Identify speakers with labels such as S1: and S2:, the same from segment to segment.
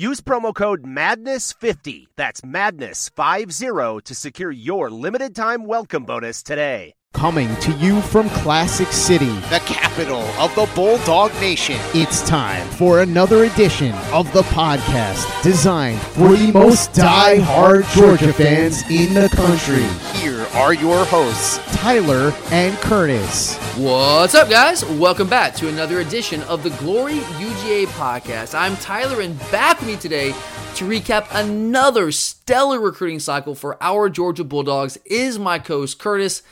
S1: Use promo code MADNESS50, that's MADNESS50, to secure your limited time welcome bonus today.
S2: Coming to you from Classic City,
S3: the capital of the Bulldog Nation.
S2: It's time for another edition of the podcast designed for the most die-hard Georgia fans in the country.
S3: Here are your hosts,
S2: Tyler and Curtis.
S4: What's up, guys? Welcome back to another edition of the Glory UGA podcast. I'm Tyler, and back with me today to recap another stellar recruiting cycle for our Georgia Bulldogs is my co-host Curtis.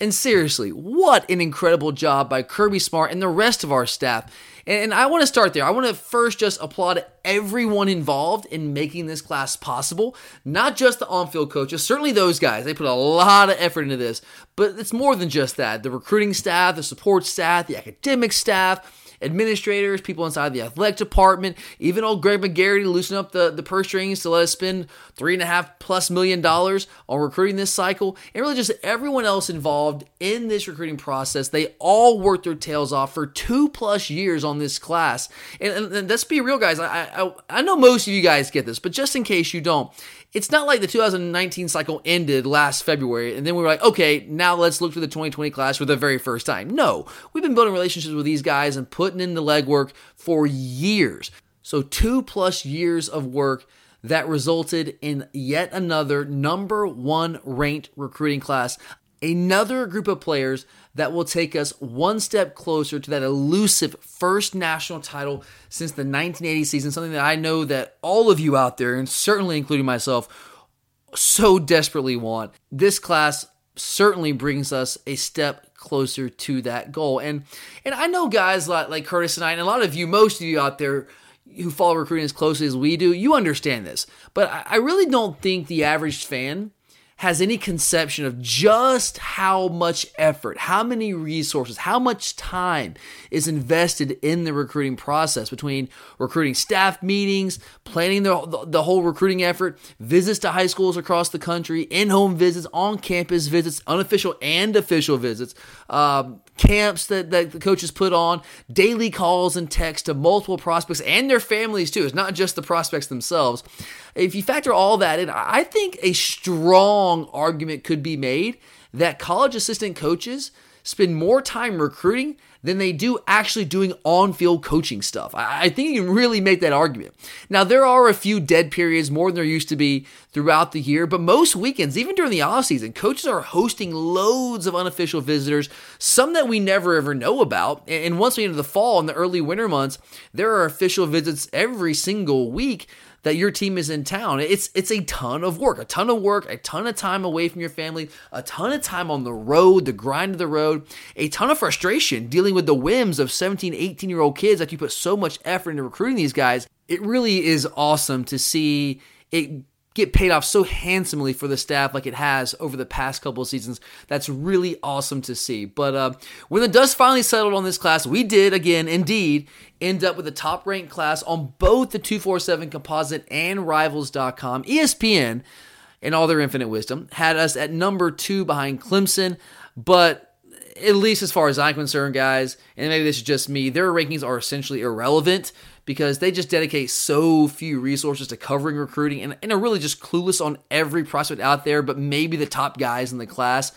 S4: And seriously, what an incredible job by Kirby Smart and the rest of our staff. And I want to start there. I want to first just applaud everyone involved in making this class possible, not just the on field coaches, certainly those guys. They put a lot of effort into this, but it's more than just that. The recruiting staff, the support staff, the academic staff, administrators, people inside the athletic department, even old Greg McGarity loosen up the, the purse strings to let us spend three and a half plus million dollars on recruiting this cycle, and really just everyone else involved in this recruiting process. They all worked their tails off for two plus years on this class. And, and, and let's be real, guys. I, I, I know most of you guys get this, but just in case you don't, it's not like the 2019 cycle ended last February and then we were like, okay, now let's look for the 2020 class for the very first time. No, we've been building relationships with these guys and putting in the legwork for years. So, two plus years of work that resulted in yet another number one ranked recruiting class. Another group of players that will take us one step closer to that elusive first national title since the 1980 season, something that I know that all of you out there, and certainly including myself, so desperately want. This class certainly brings us a step closer to that goal. And and I know guys like, like Curtis and I, and a lot of you, most of you out there who follow recruiting as closely as we do, you understand this. But I, I really don't think the average fan has any conception of just how much effort, how many resources, how much time is invested in the recruiting process between recruiting staff meetings, planning the, the, the whole recruiting effort, visits to high schools across the country, in home visits, on campus visits, unofficial and official visits, um, camps that, that the coaches put on, daily calls and texts to multiple prospects and their families too. It's not just the prospects themselves. If you factor all that in, I think a strong argument could be made that college assistant coaches spend more time recruiting than they do actually doing on field coaching stuff. I, think you can really make that argument. Now, there are a few dead periods more than there used to be throughout the year, but most weekends, even during the off season, coaches are hosting loads of unofficial visitors, some that we never ever know about. And once we enter the fall and the early winter months, there are official visits every single week that your team is in town. It's it's a ton of work, a ton of work, a ton of time away from your family, a ton of time on the road, the grind of the road, a ton of frustration dealing with the whims of 17, 18 year old kids that you put so much effort into recruiting these guys. It really is awesome to see it get paid off so handsomely for the staff like it has over the past couple of seasons. That's really awesome to see. But uh, when the dust finally settled on this class, we did again, indeed, end up with a top ranked class on both the 247 composite and rivals.com. ESPN, in all their infinite wisdom, had us at number two behind Clemson, but at least as far as I'm concerned, guys, and maybe this is just me, their rankings are essentially irrelevant because they just dedicate so few resources to covering recruiting and, and are really just clueless on every prospect out there, but maybe the top guys in the class.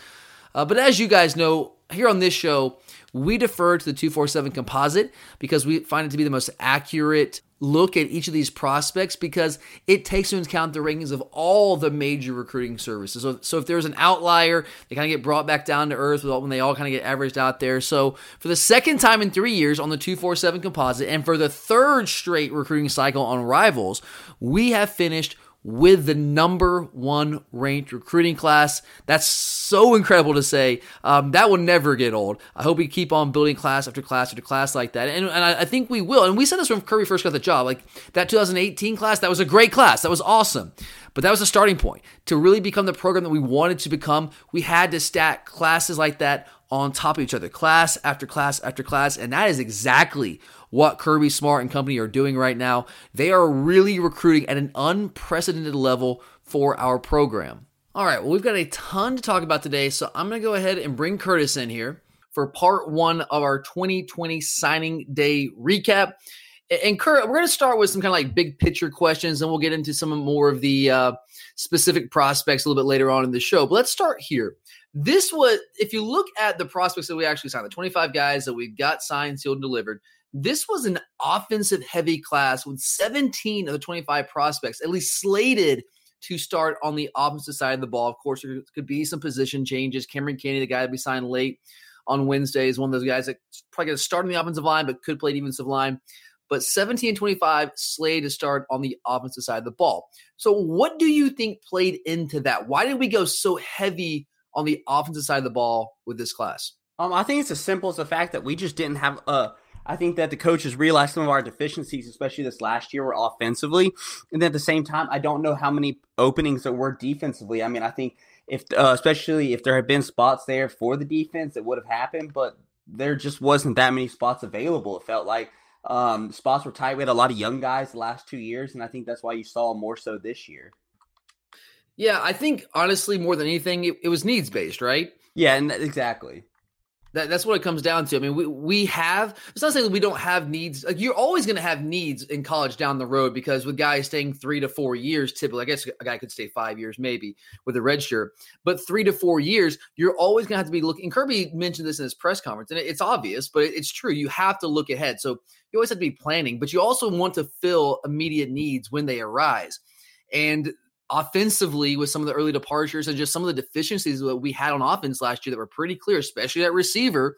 S4: Uh, but as you guys know, here on this show, we defer to the 247 composite because we find it to be the most accurate look at each of these prospects because it takes into account the rankings of all the major recruiting services. So, so if there's an outlier, they kind of get brought back down to earth when they all kind of get averaged out there. So for the second time in three years on the 247 composite and for the third straight recruiting cycle on rivals, we have finished with the number one ranked recruiting class. That's so incredible to say. Um, that will never get old. I hope we keep on building class after class after class like that. And, and I, I, think we will. And we said this when Kirby first got the job. Like that 2018 class, that was a great class. That was awesome. But that was a starting point. To really become the program that we wanted to become, we had to stack classes like that on top of each other, class after class after class. And that is exactly what Kirby Smart and company are doing right now. They are really recruiting at an unprecedented level for our program. All right, well, we've got a ton to talk about today, so I'm going to go ahead and bring Curtis in here for part one of our 2020 signing day recap. And Kurt, we're going to start with some kind of like big picture questions, and we'll get into some more of the uh, specific prospects a little bit later on in the show. But let's start here. This was, if you look at the prospects that we actually signed, the 25 guys that we got signed, sealed, and delivered, this was an offensive heavy class with 17 of the 25 prospects at least slated to start on the opposite side of the ball. Of course, there could be some position changes. Cameron Kinney, the guy that we signed late on Wednesday, is one of those guys that probably going to start on the offensive line, but could play defensive line. But 17 and 25 slated to start on the offensive side of the ball. So, what do you think played into that? Why did we go so heavy on the offensive side of the ball with this class?
S5: Um, I think it's as simple as the fact that we just didn't have a I think that the coaches realized some of our deficiencies, especially this last year, were offensively. And then at the same time, I don't know how many openings there were defensively. I mean, I think if, uh, especially if there had been spots there for the defense, it would have happened, but there just wasn't that many spots available. It felt like um, spots were tight. We had a lot of young guys the last two years, and I think that's why you saw more so this year.
S4: Yeah, I think honestly, more than anything, it, it was needs based, right?
S5: Yeah, and exactly.
S4: That, that's what it comes down to. I mean, we, we have, it's not saying we don't have needs. Like, you're always going to have needs in college down the road because with guys staying three to four years, typically, I guess a guy could stay five years maybe with a red shirt, but three to four years, you're always going to have to be looking. Kirby mentioned this in his press conference, and it's obvious, but it's true. You have to look ahead. So you always have to be planning, but you also want to fill immediate needs when they arise. And offensively with some of the early departures and just some of the deficiencies that we had on offense last year that were pretty clear, especially at receiver.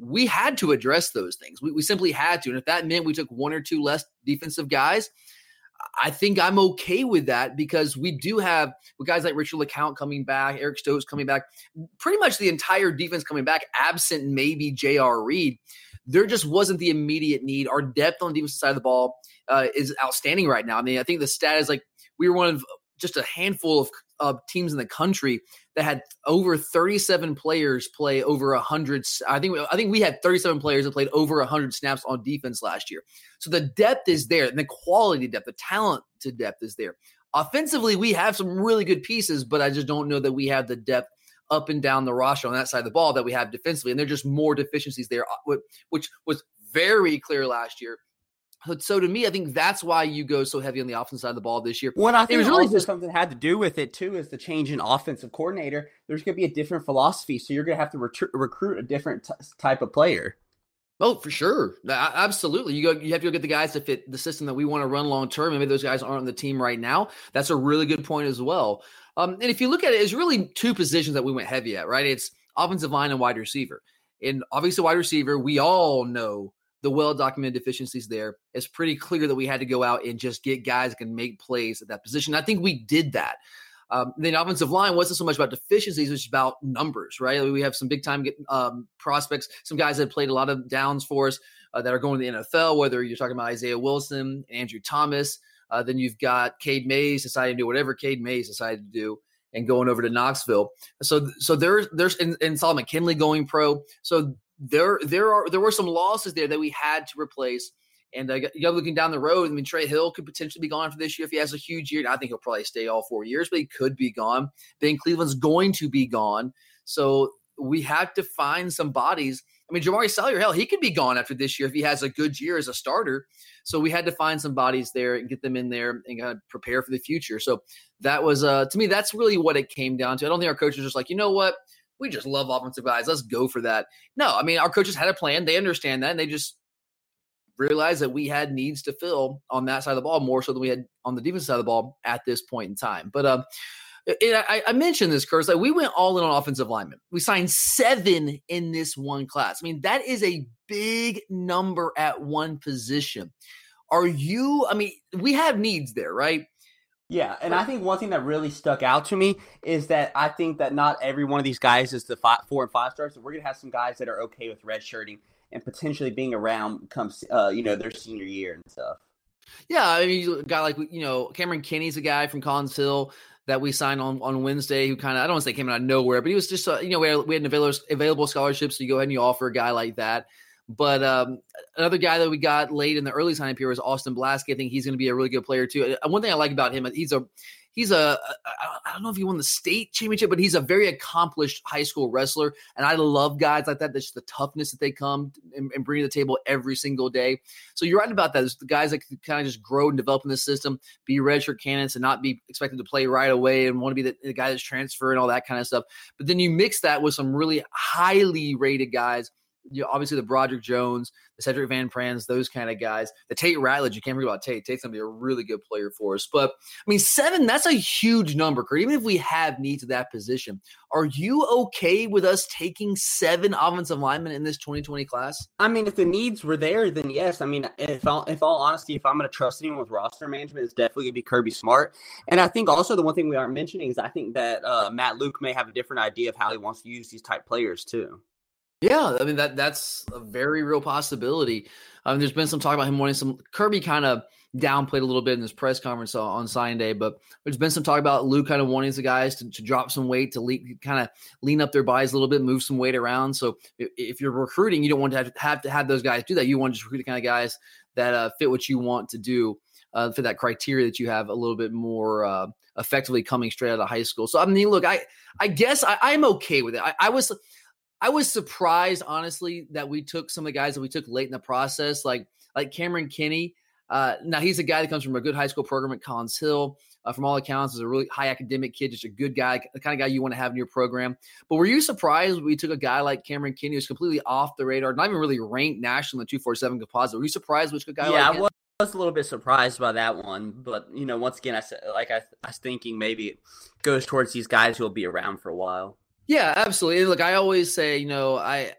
S4: We had to address those things. We, we simply had to. And if that meant we took one or two less defensive guys, I think I'm okay with that because we do have guys like Richard LeCounte coming back, Eric Stokes coming back, pretty much the entire defense coming back, absent maybe J.R. Reed. There just wasn't the immediate need. Our depth on the defensive side of the ball uh, is outstanding right now. I mean, I think the stat is like we were one of just a handful of teams in the country that had over 37 players play over 100 I think I think we had 37 players that played over 100 snaps on defense last year. So the depth is there, and the quality depth, the talent to depth is there. Offensively, we have some really good pieces, but I just don't know that we have the depth up and down the roster on that side of the ball that we have defensively, and there's just more deficiencies there, uh, which was very clear last year so to me, I think that's why you go so heavy on the offensive side of the ball this year.
S5: Well, I think it was really just something had to do with it too. Is the change in offensive coordinator? There's going to be a different philosophy, so you're going to have to recruit, recruit a different t- type of player.
S4: Oh, for sure, absolutely. You go. You have to go get the guys that fit the system that we want to run long term. Maybe those guys aren't on the team right now. That's a really good point as well. Um, and if you look at it, it's really two positions that we went heavy at. Right? It's offensive line and wide receiver. And obviously, wide receiver, we all know the well documented deficiencies there. It's pretty clear that we had to go out and just get guys that can make plays at that position. I think we did that. Um, the offensive line wasn't so much about deficiencies, it's about numbers, right? We have some big time um, prospects, some guys that played a lot of downs for us uh, that are going to the NFL, whether you're talking about Isaiah Wilson, Andrew Thomas. Uh, then you've got Cade Mays deciding to do whatever Cade Mays decided to do and going over to Knoxville. So so there's there's and, and Solomon McKinley going pro. So there there are there were some losses there that we had to replace. And uh, you got looking down the road. I mean, Trey Hill could potentially be gone for this year if he has a huge year. I think he'll probably stay all four years, but he could be gone. Ben Cleveland's going to be gone. So we have to find some bodies. I mean, Jamaree Salyer, hell, he could be gone after this year if he has a good year as a starter. So we had to find some bodies there and get them in there and kind of prepare for the future. So that was, uh, to me, that's really what it came down to. I don't think our coaches are just like, you know what? We just love offensive guys. Let's go for that. No, I mean, our coaches had a plan. They understand that. And they just realized that we had needs to fill on that side of the ball more so than we had on the defense side of the ball at this point in time. But um, I, I, mentioned this, Curse. Like we went all in on offensive linemen. We signed seven in this one class. I mean, that is a big number at one position. Are you? I mean, we have needs there, right?
S5: Yeah, and I think one thing that really stuck out to me is that I think that not every one of these guys is the five, four and five stars. So we're gonna have some guys that are okay with redshirting and potentially being around comes, uh, you know, their senior year and stuff.
S4: Yeah, I mean, a guy like you know Cameron Kinney's a guy from Collins Hill that we signed on on Wednesday who kind of I don't want to say came out of nowhere, but he was just uh, you know we had, we had an available available scholarship, so you go ahead and you offer a guy like that. But um, another guy that we got late in the early signing period was Austin Blaske. I think he's going to be a really good player too. Uh, one thing I like about him, he's a he's a I don't know if he won the state championship, but he's a very accomplished high school wrestler, and I love guys like that. That's just the toughness that they come and, and bring to the table every single day. So you're right about that. There's the guys that kind of just grow and develop in the system, be redshirt candidates, and not be expected to play right away, and want to be the, the guy that's transferring all that kind of stuff. But then you mix that with some really highly rated guys you know, obviously the Broderick Jones, the Cedric Van Prans, those kind of guys. The Tate Ratledge, you can't forget about Tate. Tate's gonna be a really good player for us. But I mean, seven, that's a huge number, Kurt. Even if we have needs at that position, are you okay with us taking seven offensive linemen in this 2020 class?
S5: I mean, if the needs were there, then yes. I mean, if all, if all honesty, if I'm gonna trust anyone with roster management, it's definitely gonna be Kirby Smart. And I think also the one thing we aren't mentioning is I think that uh, Matt Luke may have a different idea of how he wants to use these type players too.
S4: Yeah, I mean that that's a very real possibility. Um, there's been some talk about him wanting some. Kirby kind of downplayed a little bit in his press conference on, signing day, but there's been some talk about Luke kind of wanting the guys to, to drop some weight, to le- kind of lean up their bodies a little bit, move some weight around. So if, if, you're recruiting, you don't want to have, have, to have those guys do that. You want to just recruit the kind of guys that uh, fit what you want to do. Uh, for that criteria that you have a little bit more uh, effectively coming straight out of high school. So I mean, look, I I guess I, I'm okay with it. I, I was I was surprised, honestly, that we took some of the guys that we took late in the process, like like Cameron Kinney. Uh, now he's a guy that comes from a good high school program at Collins Hill. Uh, from all accounts, is a really high academic kid, just a good guy, the kind of guy you want to have in your program. But were you surprised we took a guy like Cameron Kinney, who's completely off the radar, not even really ranked nationally in the 247 composite? Were you surprised we took a guy
S5: yeah,
S4: like
S5: I was, was a little bit surprised by that one, but you know, once again, I said like I, I was thinking maybe it goes towards these guys who will be around for a while.
S4: Yeah, absolutely. Look, I always say, you know, I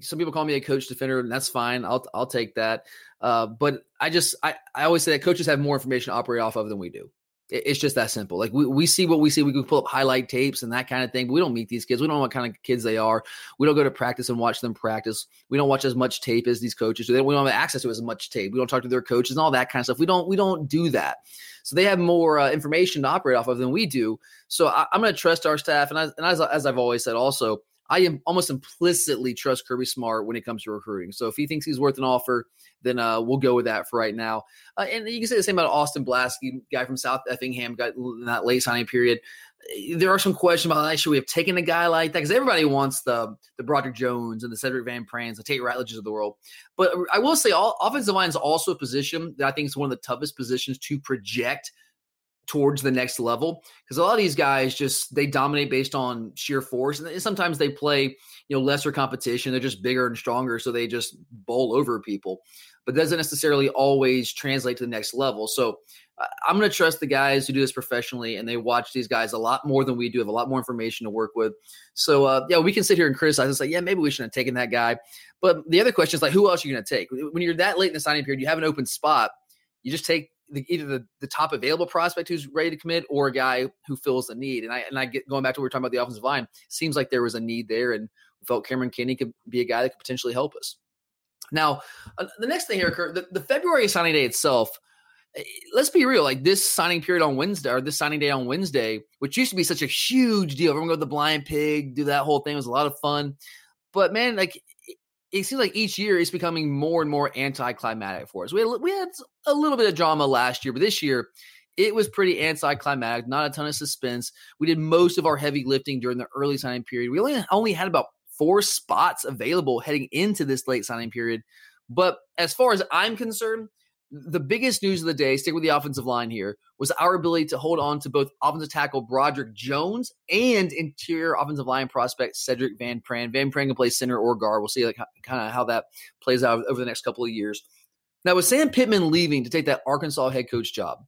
S4: some people call me a coach defender, and that's fine. I'll I'll take that. Uh, but I just I, I always say that coaches have more information to operate off of than we do. It's just that simple. Like we, we see what we see. We can pull up highlight tapes and that kind of thing. We don't meet these kids. We don't know what kind of kids they are. We don't go to practice and watch them practice. We don't watch as much tape as these coaches do. We don't have access to as much tape. We don't talk to their coaches and all that kind of stuff. We don't we don't do that. So they have more uh, information to operate off of than we do. So I, am going to trust our staff. And, I, and as, as I've always said, also, I am almost implicitly trust Kirby Smart when it comes to recruiting. So if he thinks he's worth an offer, then uh, we'll go with that for right now. Uh, and you can say the same about Austin Blaske, guy from South Effingham, got in that late signing period there are some questions about should we have taken a guy like that? Because everybody wants the the Broderick Jones and the Cedric Van Prans, the Tate Ratledges of the world. But I will say, all offensive line is also a position that I think is one of the toughest positions to project towards the next level because a lot of these guys just they dominate based on sheer force and sometimes they play you know lesser competition they're just bigger and stronger so they just bowl over people but doesn't necessarily always translate to the next level so I'm going to trust the guys who do this professionally and they watch these guys a lot more than we do, have a lot more information to work with. So, uh, yeah, we can sit here and criticize and say, yeah, maybe we shouldn't have taken that guy. But the other question is like, who else are you going to take? When you're that late in the signing period, you have an open spot, you just take the, either the, the top available prospect who's ready to commit or a guy who fills the need. And I, and I get going back to what we are talking about the offensive line, seems like there was a need there and felt Cameron Kinney could be a guy that could potentially help us. Now, uh, the next thing here, Kurt, the, the February signing day itself – Eh, let's be real, like this signing period on Wednesday or this signing day on Wednesday, which used to be such a huge deal. Everyone go to the blind pig, do that whole thing. It was a lot of fun. But man, like it seems like each year it's becoming more and more anticlimactic for us. We had, we had a little bit of drama last year, but this year it was pretty anticlimactic, not a ton of suspense. We did most of our heavy lifting during the early signing period. We only only had about four spots available heading into this late signing period. But as far as I'm concerned, the biggest news of the day, stick with the offensive line here, was our ability to hold on to both offensive tackle Broderick Jones and interior offensive line prospect Cedric Van Pran. Van Pran can play center or guard. We'll see like, kind of how that plays out over the next couple of years. Now, with Sam Pittman leaving to take that Arkansas head coach job,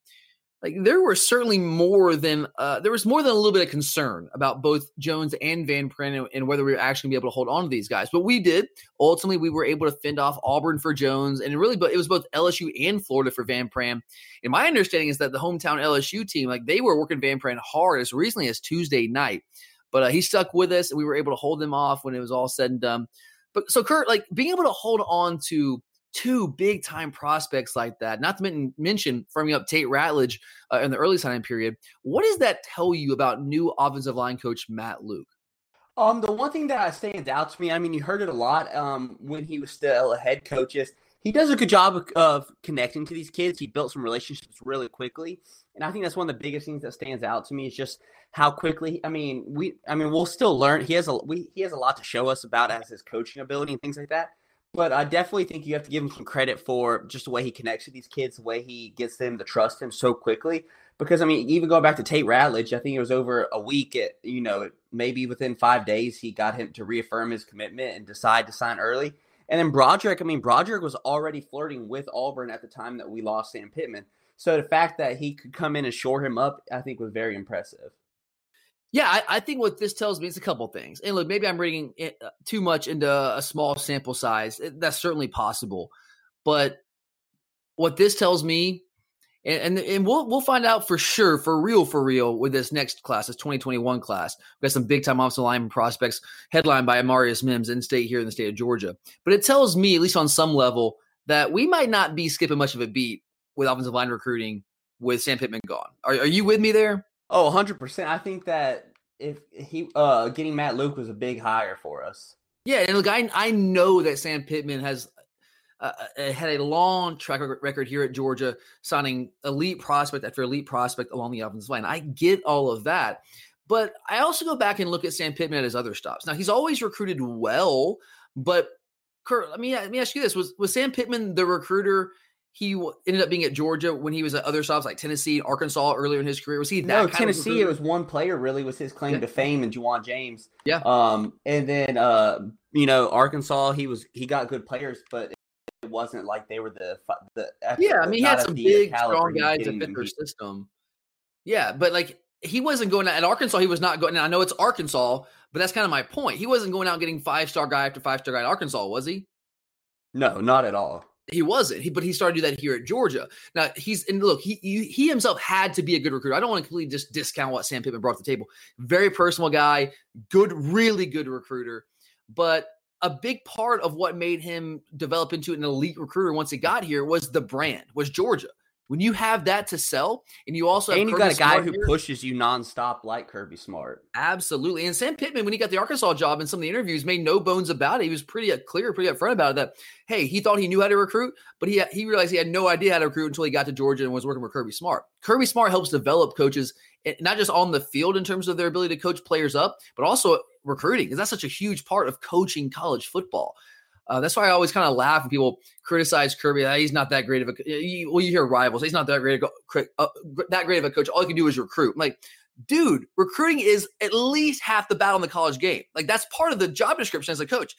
S4: like there were certainly more than uh, there was more than a little bit of concern about both Jones and Van Pran and, and whether we were actually to be able to hold on to these guys. But we did. Ultimately, we were able to fend off Auburn for Jones, and really, but it was both LSU and Florida for Van Pran. And my understanding is that the hometown LSU team, like they were working Van Pran hard as recently as Tuesday night. But uh, he stuck with us, and we were able to hold them off when it was all said and done. But so Kurt, like being able to hold on to two big time prospects like that, not to mention firming up Tate Ratledge uh, in the early signing period. What does that tell you about new offensive line coach Matt Luke?
S5: Um, the one thing that stands out to me, I mean, you heard it a lot um, when he was still a head coach, is he does a good job of, of, connecting to these kids. He built some relationships really quickly, and I think that's one of the biggest things that stands out to me is just how quickly. I mean, we, I mean, we'll still learn. He has a we, he has a lot to show us about as his coaching ability and things like that. But I definitely think you have to give him some credit for just the way he connects with these kids, the way he gets them to trust him so quickly. Because I mean, even going back to Tate Ratledge, I think it was over a week. At you know, maybe within five days, he got him to reaffirm his commitment and decide to sign early. And then Broderick, I mean, Broderick was already flirting with Auburn at the time that we lost Sam Pittman. So the fact that he could come in and shore him up, I think, was very impressive.
S4: Yeah, I, I, think what this tells me is a couple things. And look, maybe I'm reading uh, too much into a small sample size. That's certainly possible. But what this tells me, and, and, and we'll we'll find out for sure, for real, for real, with this next class, this 2021 class. We got some big time offensive lineman prospects, headlined by Amarius Mims in state here in the state of Georgia. But it tells me, at least on some level, that we might not be skipping much of a beat with offensive line recruiting with Sam Pittman gone. Are, are you with me there?
S5: Oh, 100%. I think that if he uh getting Matt Luke was a big hire for us.
S4: Yeah, and look, I I know that Sam Pittman has uh, uh had a long track record here at Georgia, signing elite prospect after elite prospect along the offensive line. I get all of that, but I also go back and look at Sam Pittman at his other stops. Now he's always recruited well, but Kurt, let me let me ask you this: Was was Sam Pittman the recruiter he ended up being at Georgia when he was at other stops like Tennessee Arkansas earlier in his career. Was he
S5: no Tennessee? It was one player really was his claim yeah. to fame, and Ja'Wuan James.
S4: Yeah.
S5: Um, and then uh, you know Arkansas, he was he got good players, but it wasn't like they were the the.
S4: Yeah, I mean he had some big strong guys that fit their system. Yeah, but like he wasn't going out at Arkansas. He was not going. I know it's Arkansas, but that's kind of my point. He wasn't going out getting five star guy after five star guy at Arkansas, was he?
S5: No, not at all.
S4: He wasn't, he, but he started to do that here at Georgia. Now he's and look, he he himself had to be a good recruiter. I don't want to completely just discount what Sam Pittman brought to the table. Very personal guy, good, really good recruiter. But a big part of what made him develop into an elite recruiter once he got here was the brand, was Georgia. When you have that to sell, and you also
S5: and
S4: you
S5: got a guy Smart who here, pushes you nonstop like Kirby Smart,
S4: absolutely. And Sam Pittman, when he got the Arkansas job, in some of the interviews, made no bones about it. He was pretty uh, clear, pretty upfront about it. That hey, he thought he knew how to recruit, but he he realized he had no idea how to recruit until he got to Georgia and was working with Kirby Smart. Kirby Smart helps develop coaches not just on the field in terms of their ability to coach players up, but also recruiting, because that's such a huge part of coaching college football. Uh, that's why I always kind of laugh when people criticize Kirby. Ah, he's not that great of a. well, you hear rivals. He's not that great. Of a, uh, that great of a coach. All he can do is recruit. I'm like, dude, recruiting is at least half the battle in the college game. Like that's part of the job description as a coach.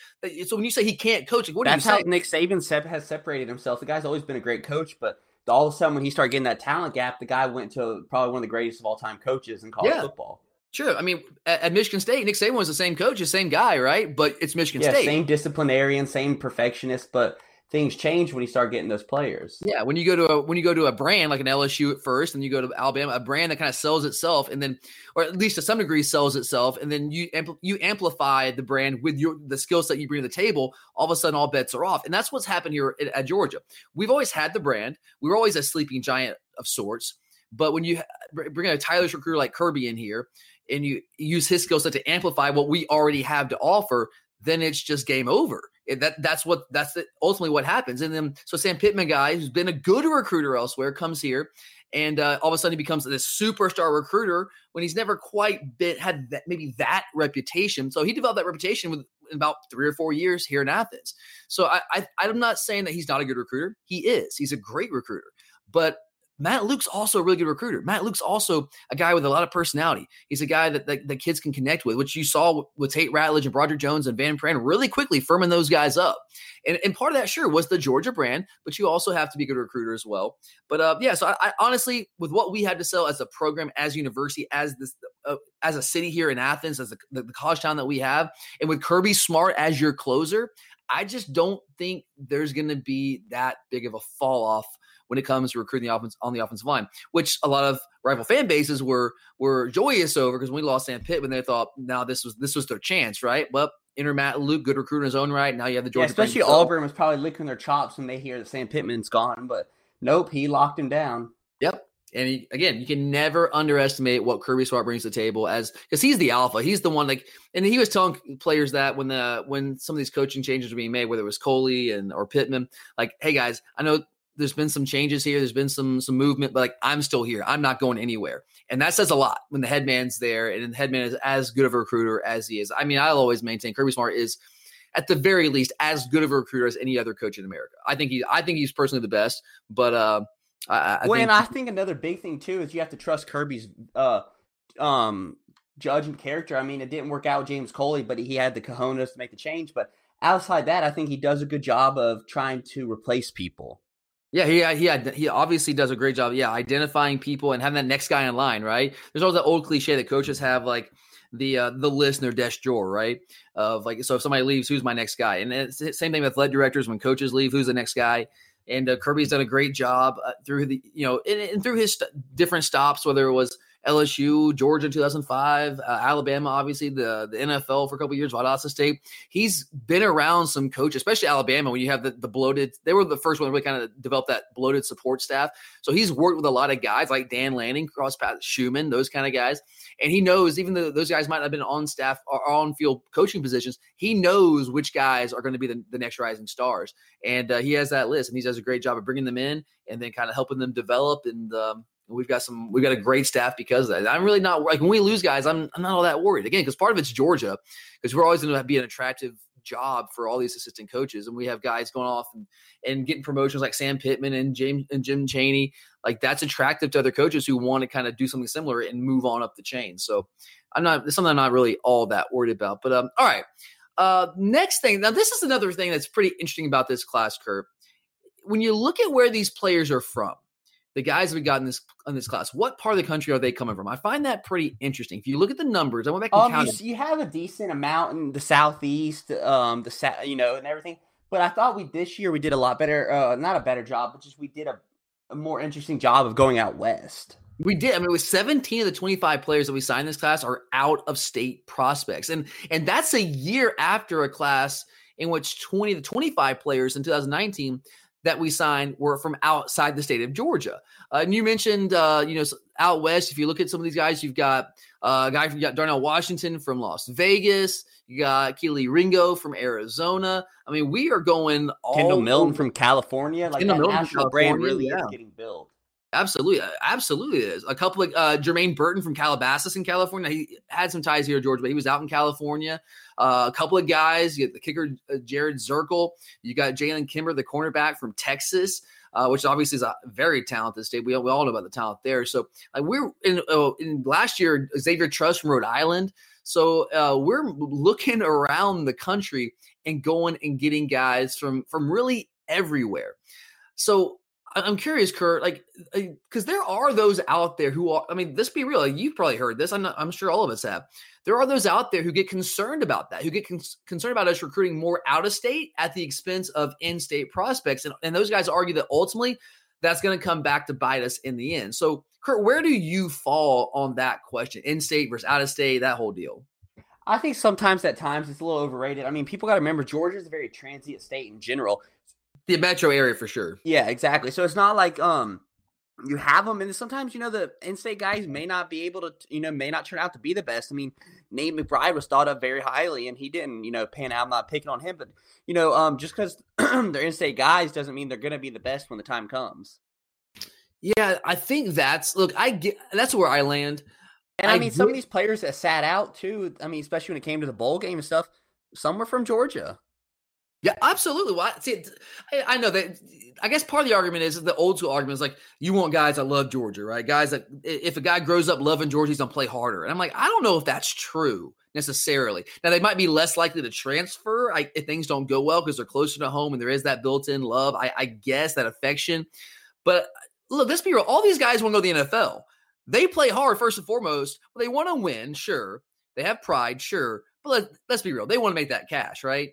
S4: So when you say he can't coach, like, what
S5: that's
S4: do you
S5: how Nick Saban has separated himself. The guy's always been a great coach, but all of a sudden when he started getting that talent gap, the guy went to probably one of the greatest of all time coaches in college yeah. football.
S4: Sure. I mean, at, at, Michigan State, Nick Saban was the same coach, the same guy, right? But it's Michigan
S5: yeah,
S4: State.
S5: Same disciplinarian, same perfectionist, but things change when you start getting those players.
S4: Yeah, when you go to a when you go to a brand like an LSU at first, and you go to Alabama, a brand that kind of sells itself, and then, or at least to some degree, sells itself, and then you ampl- you amplify the brand with your the skill set you bring to the table. All of a sudden, all bets are off, and that's what's happened here at, at Georgia. We've always had the brand. We were always a sleeping giant of sorts. But when you bring a Tyler's recruiter like Kirby in here, and you use his skill set to amplify what we already have to offer, then it's just game over. That that's what that's the, ultimately what happens. And then so Sam Pittman guy who's been a good recruiter elsewhere comes here, and uh, all of a sudden he becomes this superstar recruiter when he's never quite been had that maybe that reputation. So he developed that reputation with about three or four years here in Athens. So I, I I'm not saying that he's not a good recruiter. He is. He's a great recruiter, but Matt Luke's also a really good recruiter. Matt Luke's also a guy with a lot of personality. He's a guy that, that, that kids can connect with, which you saw with Tate Ratledge and Roger Jones and Van Pran really quickly firming those guys up. And, and part of that, sure, was the Georgia brand, but you also have to be a good recruiter as well. But uh, yeah, so I, I, honestly, with what we had to sell as a program, as university, as this, uh, as a city here in Athens, as the, the, the college town that we have, and with Kirby Smart as your closer, I just don't think there's going to be that big of a fall off when it comes to recruiting the offense on the offensive line, which a lot of rival fan bases were were joyous over because we lost Sam Pittman, they thought now this was this was their chance, right? Well, enter Matt Luke, good recruiter in his own right. Now you have the Georgia.
S5: Yeah, especially Auburn was probably licking their chops when they hear that Sam Pittman's gone, but nope, he locked him down.
S4: Yep. And he, again, you can never underestimate what Kirby Smart brings to the table as because he's the alpha. He's the one like, and he was telling players that when the when some of these coaching changes were being made, whether it was Coley and or Pittman, like, hey guys, I know there's been some changes here. There's been some some movement, but like I'm still here. I'm not going anywhere, and that says a lot when the headman's there and the headman is as good of a recruiter as he is. I mean, I'll always maintain Kirby Smart is at the very least as good of a recruiter as any other coach in America. I think he I think he's personally the best, but uh, I, I
S5: well,
S4: think,
S5: and I think another big thing too is you have to trust Kirby's uh um judge and character. I mean, it didn't work out with James Coley, but he had the cojones to make the change. But outside that, I think he does a good job of trying to replace people.
S4: Yeah, he he he obviously does a great job. Yeah, identifying people and having that next guy in line. Right? There's always that old cliche that coaches have like the uh, the list in their desk drawer, right? Of like, so if somebody leaves, who's my next guy? And it's the same thing with lead directors when coaches leave, who's the next guy? And uh, Kirby's done a great job uh, through the you know and, and through his st- different stops, whether it was LSU, Georgia in 2005, uh, Alabama, obviously the, the NFL for a couple years, Valdosta State. He's been around some coaches, especially Alabama, when you have the, the bloated, they were the first one to really kind of develop that bloated support staff. So he's worked with a lot of guys like Dan Lanning, cross path, Schumann, those kind of guys. And he knows, even though those guys might not have been on staff or on field coaching positions, he knows which guys are going to be the, the next rising stars. And uh, he has that list, and he does a great job of bringing them in and then kind of helping them develop. And um, We've got some. We've got a great staff because of that. I'm really not like when we lose guys. I'm, I'm not all that worried again because part of it's Georgia because we're always going to be an attractive job for all these assistant coaches, and we have guys going off and, and getting promotions like Sam Pittman and James and Jim Chaney. Like that's attractive to other coaches who want to kind of do something similar and move on up the chain. So I'm not something I'm not really all that worried about. But um, all right. Uh, next thing. Now this is another thing that's pretty interesting about this class, Kurt. When you look at where these players are from the guys we got in this in this class, what part of the country are they coming from? I find that pretty interesting. If you look at the numbers, I went back and
S5: um,
S4: counted.
S5: You, you, have a decent amount in the southeast, um, the sa- you know, and everything. But I thought we this year we did a lot better. Uh, not a better job, but just we did a, a more interesting job of going out west.
S4: We did. I mean, it was 17 of the 25 players that we signed this class are out of state prospects. And and that's a year after a class in which 20 to 25 players in 2019 that we signed were from outside the state of Georgia. Uh, and you mentioned, uh, you know, out west. If you look at some of these guys, you've got uh, a guy from Darnell Washington from Las Vegas. You got Kelee Ringo from Arizona. I mean, we are going all
S5: Kendall Milton over. from California. Like
S4: Kendall
S5: that
S4: Milton
S5: national brand really yeah. is getting built.
S4: Absolutely, absolutely is. A couple of uh, Jermaine Burton from Calabasas in California. He had some ties here George, but he was out in California. Uh, a couple of guys. You get the kicker uh, Jared Zirkel. You got Jalen Kimber, the cornerback from Texas. Uh, which obviously is a very talented state. We, we all know about the talent there. So like we're in, uh, in last year, Xavier Truss from Rhode Island. So uh, we're looking around the country and going and getting guys from from really everywhere. So I'm curious, Kurt, like, because uh, there are those out there who are, I mean, let's be real. Like, you've probably heard this. I'm, not, I'm sure all of us have. There are those out there who get concerned about that, who get con- concerned about us recruiting more out of state at the expense of in state prospects. And, and those guys argue that ultimately that's going to come back to bite us in the end. So, Kurt, where do you fall on that question? In state versus out of state, that whole deal?
S5: I think sometimes at times it's a little overrated. I mean, people got to remember Georgia is a very transient state in general
S4: the metro area for sure.
S5: Yeah, exactly. So it's not like um you have them, and sometimes you know the in-state guys may not be able to, you know, may not turn out to be the best. I mean, Nate McBride was thought of very highly, and he didn't, you know, pan out. I'm not picking on him, but you know, um, just because they're in-state guys doesn't mean they're going to be the best when the time comes.
S4: Yeah, I think that's look. I get that's where I land.
S5: And I, I mean, some of these players that sat out too. I mean, especially when it came to the bowl game and stuff. Some were from Georgia.
S4: Yeah, absolutely. Well, I, see, I, I know that. I guess part of the argument is the old school argument is like you want guys that love Georgia, right? Guys that if a guy grows up loving Georgia, he's gonna play harder. And I'm like, I don't know if that's true necessarily. Now they might be less likely to transfer I, if things don't go well because they're closer to home and there is that built-in love. I, I guess that affection. But look, let's be real. All these guys want to go to the NFL. They play hard first and foremost. Well, they want to win, sure. They have pride, sure. But let, let's be real. They want to make that cash, right?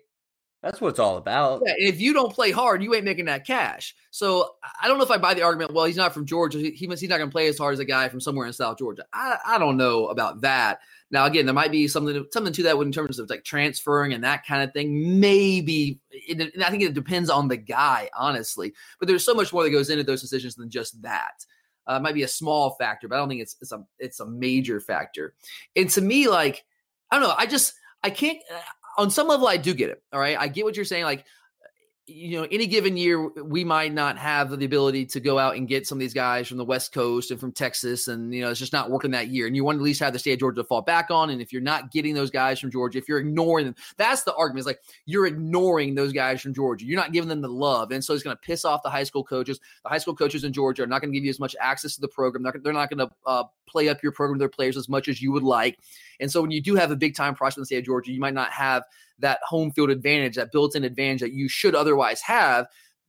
S5: That's what it's all about.
S4: Yeah, if you don't play hard, you ain't making that cash. So I don't know if I buy the argument. Well, he's not from Georgia. He, he's not going to play as hard as a guy from somewhere in South Georgia. I, I don't know about that. Now, again, there might be something something to that in terms of like transferring and that kind of thing. Maybe, it, I think it depends on the guy, honestly. But there's so much more that goes into those decisions than just that. Uh, it might be a small factor, but I don't think it's it's a it's a major factor. And to me, like I don't know, I just I can't on some level, I do get it. All right. I get what you're saying. Like, you know, any given year, we might not have the ability to go out and get some of these guys from the West Coast and from Texas. And, you know, it's just not working that year. And you want to at least have the state of Georgia to fall back on. And if you're not getting those guys from Georgia, if you're ignoring them, that's the argument. It's like you're ignoring those guys from Georgia. You're not giving them the love. And so it's going to piss off the high school coaches. The high school coaches in Georgia are not going to give you as much access to the program. They're not going to uh, play up your program, their players as much as you would like. And so when you do have a big time prospect in the state of Georgia, you might not have that home field advantage, that built in advantage that you should otherwise have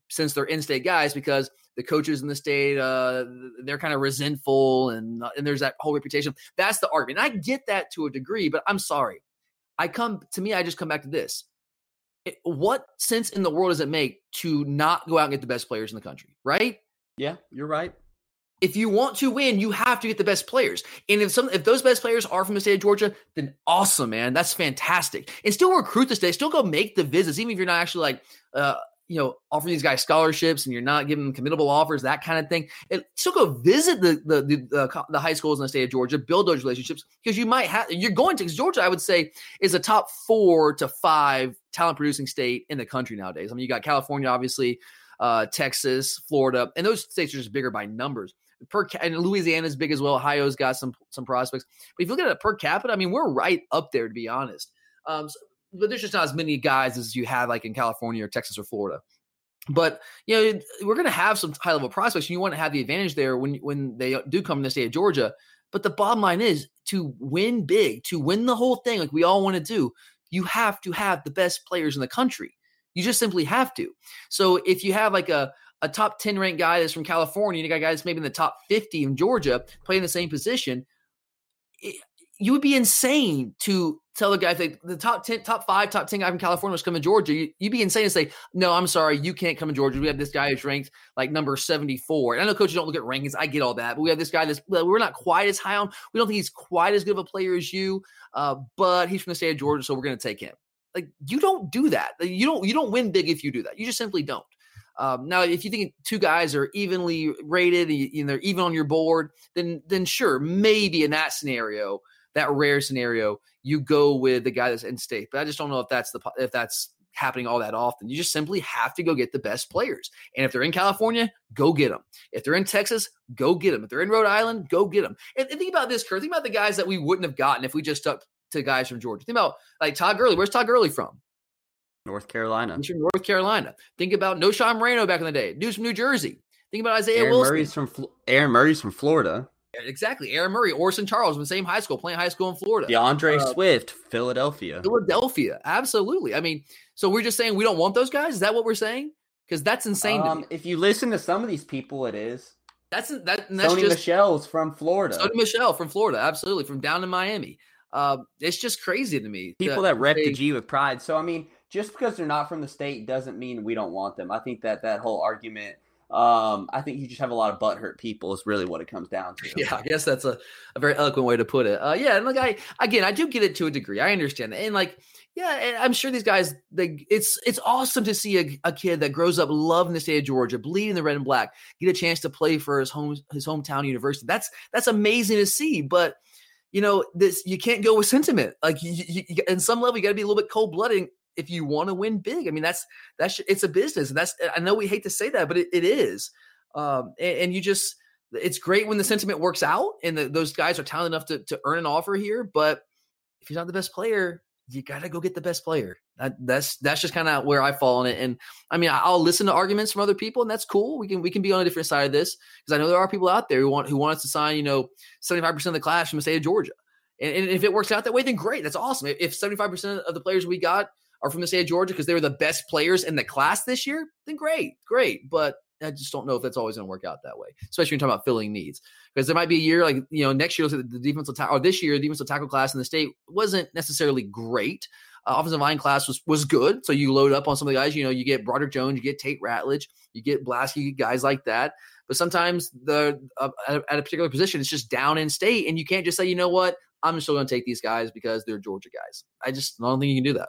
S4: since they're in state guys because the coaches in the state uh, they're kind of resentful and uh, and there's that whole reputation. That's the argument. And i get that to a degree but i'm sorry. I come to me i just come back to this. It, what sense in the world does it make to not go out and get the best players in the country right?
S5: Yeah you're right
S4: if you want to win, you have to get the best players. And if some if those best players are from the state of Georgia, then awesome, man. That's fantastic. And still recruit the state, still go make the visits, even if you're not actually like uh, you know, offering these guys scholarships and you're not giving them committable offers, that kind of thing. And still go visit the the the, the, the high schools in the state of Georgia, build those relationships because you might have you're going to Georgia, I would say, is a top four to five talent producing state in the country nowadays. I mean, you got California, obviously, uh, Texas, Florida, and those states are just bigger by numbers per and Louisiana's big as well. Ohio's got some some prospects, but if you look at it per capita, I mean, we're right up there to be honest. Um, so, but there's just not as many guys as you have like in California or Texas or Florida. But you know, we're going to have some high level prospects, and you want to have the advantage there when when they do come in the state of Georgia. But the bottom line is to win big, to win the whole thing, like we all want to do. You have to have the best players in the country. You just simply have to. So if you have like a a top 10 ranked guy that's from California, and you got guys maybe in the top 50 in Georgia playing the same position, it, you would be insane to tell the guy that the top 10, top five, top 10 guy from California was coming to Georgia. You, would be insane to say, no, I'm sorry, you can't come to Georgia. We have this guy who's ranked like number 74. And I know coaches don't look at rankings. I get all that. But we have this guy that's, well, we're not quite as high on. We don't think he's quite as good of a player as you, uh, but he's from the state of Georgia, so we're going to take him. Like you don't do that. You don't you don't win big if you do that. You just simply don't. Um, now, if you think two guys are evenly rated and they're even on your board, then then sure, maybe in that scenario, that rare scenario, you go with the guy that's in state. But I just don't know if that's the if that's happening all that often. You just simply have to go get the best players. And if they're in California, go get them. If they're in Texas, go get them. If they're in Rhode Island, go get them. And, and think about this, Kurt. Think about the guys that we wouldn't have gotten if we just stuck to guys from Georgia. Think about like Todd Gurley. Where's Todd Gurley from?
S5: North Carolina.
S4: He's from North Carolina. Think about Knowshon Moreno back in the day. Dude's from New Jersey. Think about Isaiah
S5: Aaron
S4: Wilson.
S5: Murray's from Aaron Murray's from Florida.
S4: Exactly. Aaron Murray, Orson Charles from the same high school, playing high school in Florida.
S5: D'Andre uh, Swift, Philadelphia.
S4: Philadelphia. Absolutely. I mean, so we're just saying we don't want those guys? Is that what we're saying? Because that's insane. Um,
S5: if you listen to some of these people, it is.
S4: That's that. That's
S5: Sony just, Michel's from Florida.
S4: Sony Michel from Florida. Absolutely. From down in Miami. Uh, it's just crazy to me.
S5: People that, that rep they, the G with pride. So, I mean, just because they're not from the state doesn't mean we don't want them. I think that that whole argument. Um, I think you just have a lot of butthurt people is really what it comes down to.
S4: Yeah, I guess that's a, a very eloquent way to put it. Uh, yeah, and like I again, I do get it to a degree. I understand that, and like yeah, I'm sure these guys. They it's it's awesome to see a, a kid that grows up loving the state of Georgia, bleeding the red and black, get a chance to play for his home his hometown university. That's that's amazing to see, but you know this you can't go with sentiment like you, you, you, in some level you got to be a little bit cold-blooded if you want to win big. I mean, that's that's it's a business, and that's I know we hate to say that, but it, it is. Um, and, and, you just it's great when the sentiment works out and the, those guys are talented enough to, to earn an offer here. But if he's not the best player, you got to go get the best player. That, that's that's just kind of where I fall on it. And I mean, I'll listen to arguments from other people, and that's cool. We can we can be on a different side of this because I know there are people out there who want who want us to sign, you know, seventy five percent of the class from the state of Georgia. And, and, if it works out that way, then great. That's awesome. If seventy five percent of the players we got are from the state of Georgia because they were the best players in the class this year, then great, great. But I just don't know if that's always going to work out that way, especially when you're talking about filling needs. Because there might be a year like you know next year the defensive tackle or this year the defensive tackle class in the state wasn't necessarily great. Uh, offensive line class was was good, so you load up on some of the guys. You know, you get Broderick Jones, you get Tate Ratledge, you get Blaske, guys like that. But sometimes the uh, at, at a particular position, it's just down in state, and you can't just say, you know what, I'm still going to take these guys because they're Georgia guys. I just I don't think you can do that.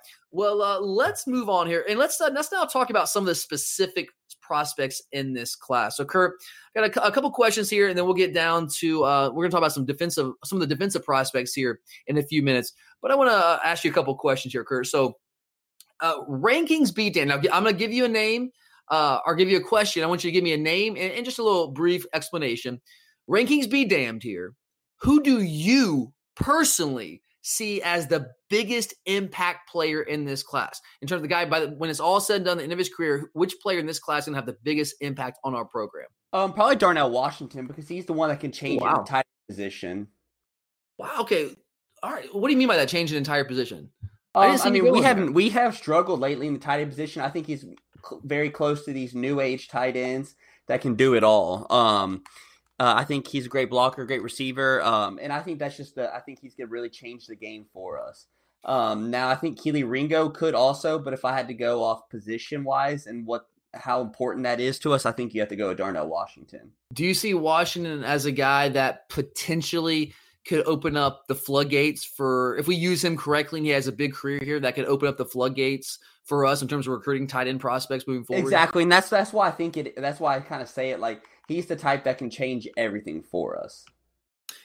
S4: Well, uh, let's move on here, and let's uh, let's now talk about some of the specific prospects in this class. So, Kurt, got a, a couple questions here, and then we'll get down to uh, we're going to talk about some defensive some of the defensive prospects here in a few minutes. But I want to uh, ask you a couple questions here, Kurt. So, uh, rankings beat down. Now, I'm going to give you a name uh, or give you a question. I want you to give me a name and, and just a little brief explanation. Rankings be damned here. Who do you personally see as the biggest impact player in this class in terms of the guy by the, when it's all said and done, the end of his career, which player in this class can have the biggest impact on our program?
S5: Um, probably Darnell Washington because he's the one that can change wow. an entire position.
S4: Wow. Okay. All right. What do you mean by that? Change an entire position.
S5: Um, I, I, mean, we haven't we have struggled lately in the tight end position. I think he's cl- very close to these new age tight ends that can do it all. Um, uh, I think he's a great blocker, great receiver, um, and I think that's just the. I think he's gonna really change the game for us. Um, now I think Kelee Ringo could also, but if I had to go off position wise and what how important that is to us, I think you have to go with Darnell Washington.
S4: Do you see Washington as a guy that potentially could open up the floodgates for if we use him correctly and he has a big career here that could open up the floodgates for us in terms of recruiting tight end prospects moving forward?
S5: Exactly, and that's that's why I think it. That's why I kind of say it like he's the type that can change everything for us.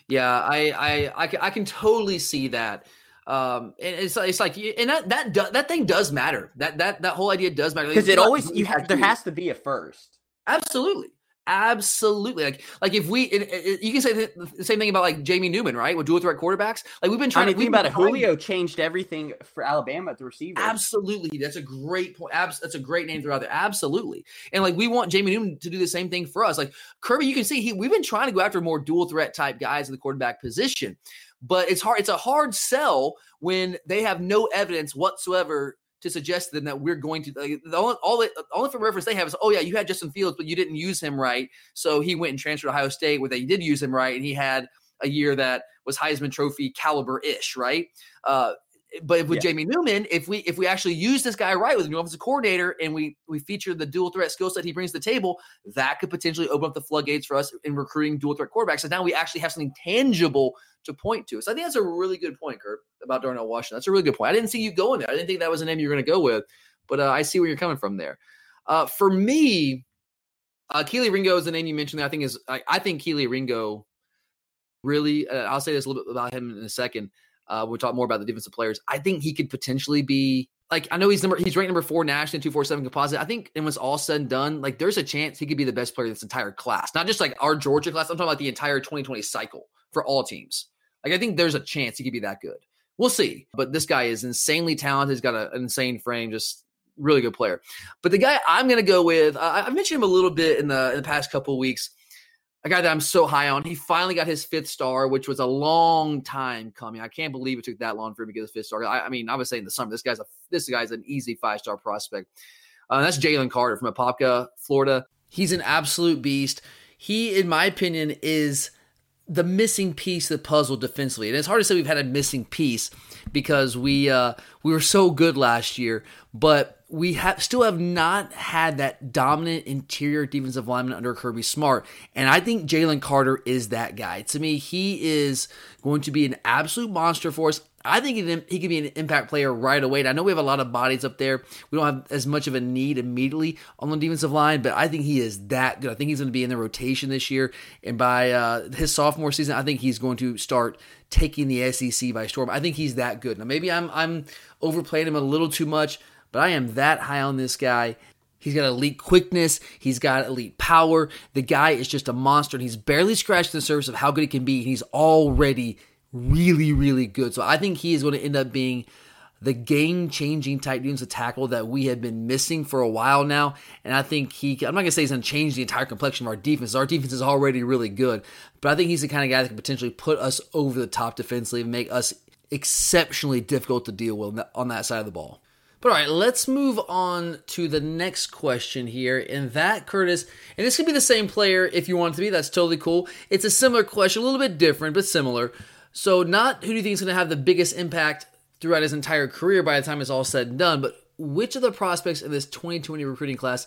S4: Yeah, I I I, I can totally see that. Um, and it's it's like and that that that thing does matter. That that that whole idea does matter
S5: because it always you have there has to be a first.
S4: Absolutely. Absolutely, like like if we, it, it, you can say the same thing about like Jamie Newman, right? With dual threat quarterbacks, like we've been trying. I
S5: mean, to think about it. Julio changed everything for Alabama at the receiver.
S4: Absolutely, that's a great point. Abs- that's a great name throughout there. Absolutely, and like we want Jamie Newman to do the same thing for us. Like Kirby, you can see he we've been trying to go after more dual threat type guys in the quarterback position, but it's hard. It's a hard sell when they have no evidence whatsoever to suggest to them that we're going to like, the only all the only for reference they have is oh yeah you had Justin Fields but you didn't use him right so he went and transferred to Ohio State where they did use him right and he had a year that was Heisman Trophy caliber ish right uh, but with yeah. Jamie Newman, if we if we actually use this guy right with a new offensive coordinator and we we feature the dual threat skill set he brings to the table, that could potentially open up the floodgates for us in recruiting dual threat quarterbacks. So now we actually have something tangible to point to. So I think that's a really good point, Kurt, about Darnell Washington. That's a really good point. I didn't see you going there. I didn't think that was a name you were going to go with, but uh, I see where you're coming from there. Uh, for me, uh, Kelee Ringo is the name you mentioned. There. I think is I, I think Kelee Ringo really. Uh, I'll say this a little bit about him in a second. Uh, we'll talk more about the defensive players. I think he could potentially be like I know he's number he's ranked number four nationally, two four seven composite. I think and was all said and done, like there's a chance he could be the best player this entire class, not just like our Georgia class. I'm talking about the entire 2020 cycle for all teams. Like I think there's a chance he could be that good. We'll see. But this guy is insanely talented. He's got a, an insane frame, just really good player. But the guy I'm going to go with, uh, I mentioned him a little bit in the in the past couple weeks a guy that I'm so high on. He finally got his fifth star, which was a long time coming. I can't believe it took that long for him to get his fifth star. I, I mean, I was saying the summer, this guy's a this guy's an easy five star prospect. Uh, that's Jalen Carter from Apopka, Florida. He's an absolute beast. He, in my opinion, is the missing piece of the puzzle defensively. And it's hard to say we've had a missing piece because we uh, we were so good last year, but we have still have not had that dominant interior defensive lineman under Kirby Smart. And I think Jalen Carter is that guy. To me, he is going to be an absolute monster for us. I think he, could be an impact player right away. And I know we have a lot of bodies up there. We don't have as much of a need immediately on the defensive line, but I think he is that good. I think he's going to be in the rotation this year. And by uh, his sophomore season, I think he's going to start taking the SEC by storm. I think he's that good. Now, maybe I'm I'm overplaying him a little too much, but I am that high on this guy. He's got elite quickness. He's got elite power. The guy is just a monster, and he's barely scratched the surface of how good he can be. He's already really, really good. So I think he is going to end up being the game changing tight defensive tackle that we have been missing for a while now. And I think he, I'm not going to say he's going to change the entire complexion of our defense. Our defense is already really good, but I think he's the kind of guy that can potentially put us over the top defensively and make us exceptionally difficult to deal with on that side of the ball. But all right, let's move on to the next question here. And that, Curtis, and this could be the same player if you want it to be. That's totally cool. It's a similar question, a little bit different, but similar. So, not who do you think is going to have the biggest impact throughout his entire career by the time it's all said and done, but which of the prospects in this 2020 recruiting class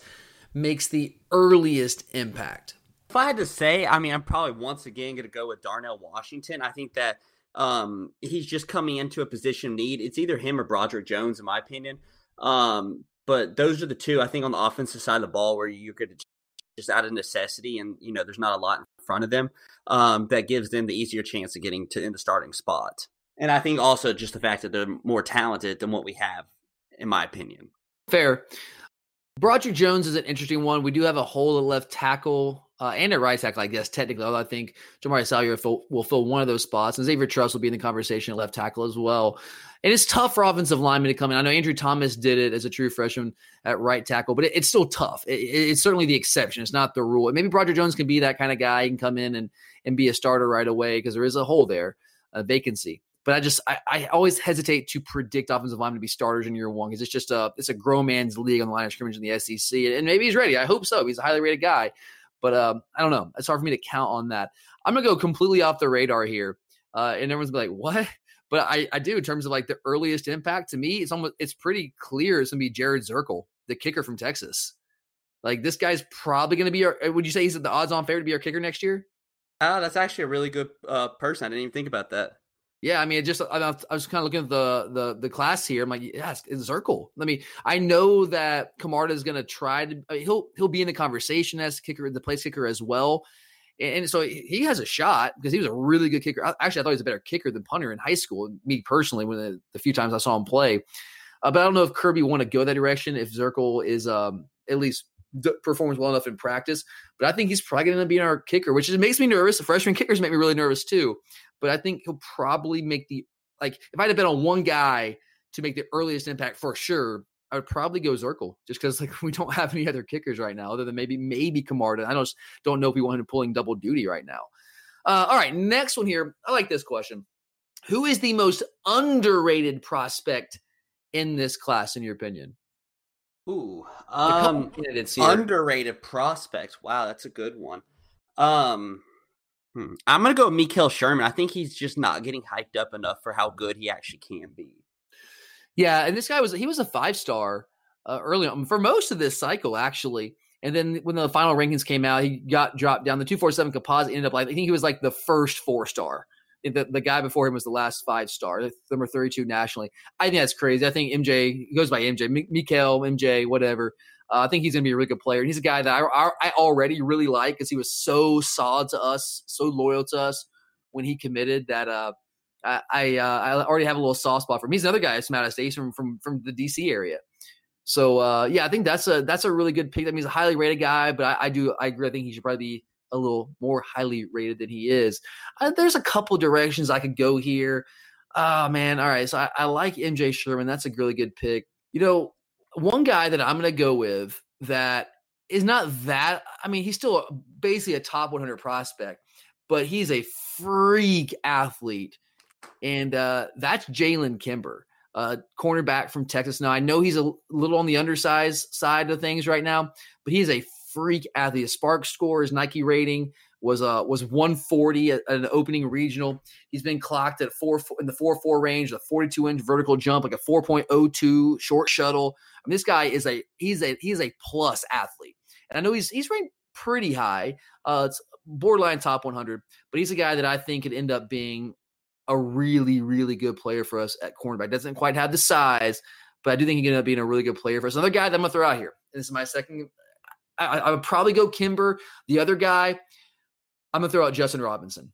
S4: makes the earliest impact?
S5: If I had to say, I mean, I'm probably once again going to go with Darnell Washington. I think that um, he's just coming into a position of need. It's either him or Broderick Jones, in my opinion. Um, but those are the two I think on the offensive side of the ball where going to just out of necessity, and you know, there's not a lot in front of them um, that gives them the easier chance of getting to in the starting spot. And I think also just the fact that they're more talented than what we have, in my opinion.
S4: Fair. Broderick Jones is an interesting one. We do have a hole at left tackle uh, and at right tackle, I guess, technically. Although I think Jamaree Salyer will fill, will fill one of those spots. And Xavier Truss will be in the conversation at left tackle as well. And it's tough for offensive linemen to come in. I know Andrew Thomas did it as a true freshman at right tackle, but it, it's still tough. It, it's certainly the exception. It's not the rule. And maybe Roger Jones can be that kind of guy. He can come in and, and be a starter right away because there is a hole there, a vacancy. But I just I, I always hesitate to predict offensive linemen to be starters in year one because it's just a it's a grown man's league on the line of scrimmage in the SEC, and maybe he's ready. I hope so. He's a highly rated guy, but um, I don't know. It's hard for me to count on that. I'm gonna go completely off the radar here, uh, and everyone's gonna be like, "What?" But I, I do in terms of like the earliest impact to me. It's almost it's pretty clear it's gonna be Jared Zirkel, the kicker from Texas. Like this guy's probably gonna be our. Would you say he's at the odds-on favorite to be our kicker next year?
S5: Oh, that's actually a really good uh, person. I didn't even think about that.
S4: Yeah, I mean, it just I, was kind of looking at the the the class here. I'm like, yes, it's Zirkel. I mean, I know that Camarda is going to try to. I mean, he'll he'll be in the conversation as kicker, the place kicker as well, and, and so he has a shot because he was a really good kicker. Actually, I thought he was a better kicker than punter in high school. Me personally, when the, the few times I saw him play, uh, but I don't know if Kirby want to go that direction. If Zirkel is um, at least d- performs well enough in practice, but I think he's probably going to be our kicker, which just makes me nervous. The freshman kickers make me really nervous too but I think he'll probably make the like if I'd have been on one guy to make the earliest impact for sure, I would probably go Zirkel just because like we don't have any other kickers right now other than maybe maybe Camarda. I don't don't know if we want him pulling double duty right now. Uh, all right, next one here. I like this question. Who is the most underrated prospect in this class, in your opinion?
S5: Ooh, um, underrated prospect. Wow, that's a good one. Um, Hmm. I'm gonna go with Mekhail Sherman. I think he's just not getting hyped up enough for how good he actually can be.
S4: Yeah, and this guy was he was a five star uh, early on for most of this cycle actually. And then when the final rankings came out, he got dropped down. The two four seven composite ended up like I think he was like the first four star. The, the guy before him was the last five star, number 32 nationally. I think that's crazy. I think MJ goes by MJ, Mekhail, MJ, whatever. Uh, I think he's going to be a really good player. And he's a guy that I, I, I already really like because he was so solid to us, so loyal to us when he committed that uh, I I, uh, I already have a little soft spot for him. He's another guy from out of state from from from the DC area. So uh, yeah, I think that's a that's a really good pick. That means a highly rated guy, but I, I, do I agree. I think he should probably be a little more highly rated than he is. Uh, there's a couple directions I could go here. Oh man, all right. So I, I like MJ Sherman. That's a really good pick. You know, one guy that I'm going to go with that is not that. I mean, he's still basically a top 100 prospect, but he's a freak athlete, and uh, that's Jalen Kimber, uh, cornerback from Texas. Now I know he's a little on the undersized side of things right now, but he's a freak athlete. A SPARQ score, his Nike rating was uh was 140 at, an opening regional. He's been clocked at four in the four four range, a 42 inch vertical jump, like a 4.02 short shuttle. I mean, this guy is a he's a he's a plus athlete, and I know he's he's ranked pretty high. Uh, it's borderline top 100, but he's a guy that I think could end up being a really, really good player for us at cornerback. Doesn't quite have the size, but I do think he can end up being a really good player for us. Another guy that I'm gonna throw out here. This is my second. I, I would probably go Kimber. The other guy, I'm gonna throw out Justin Robinson.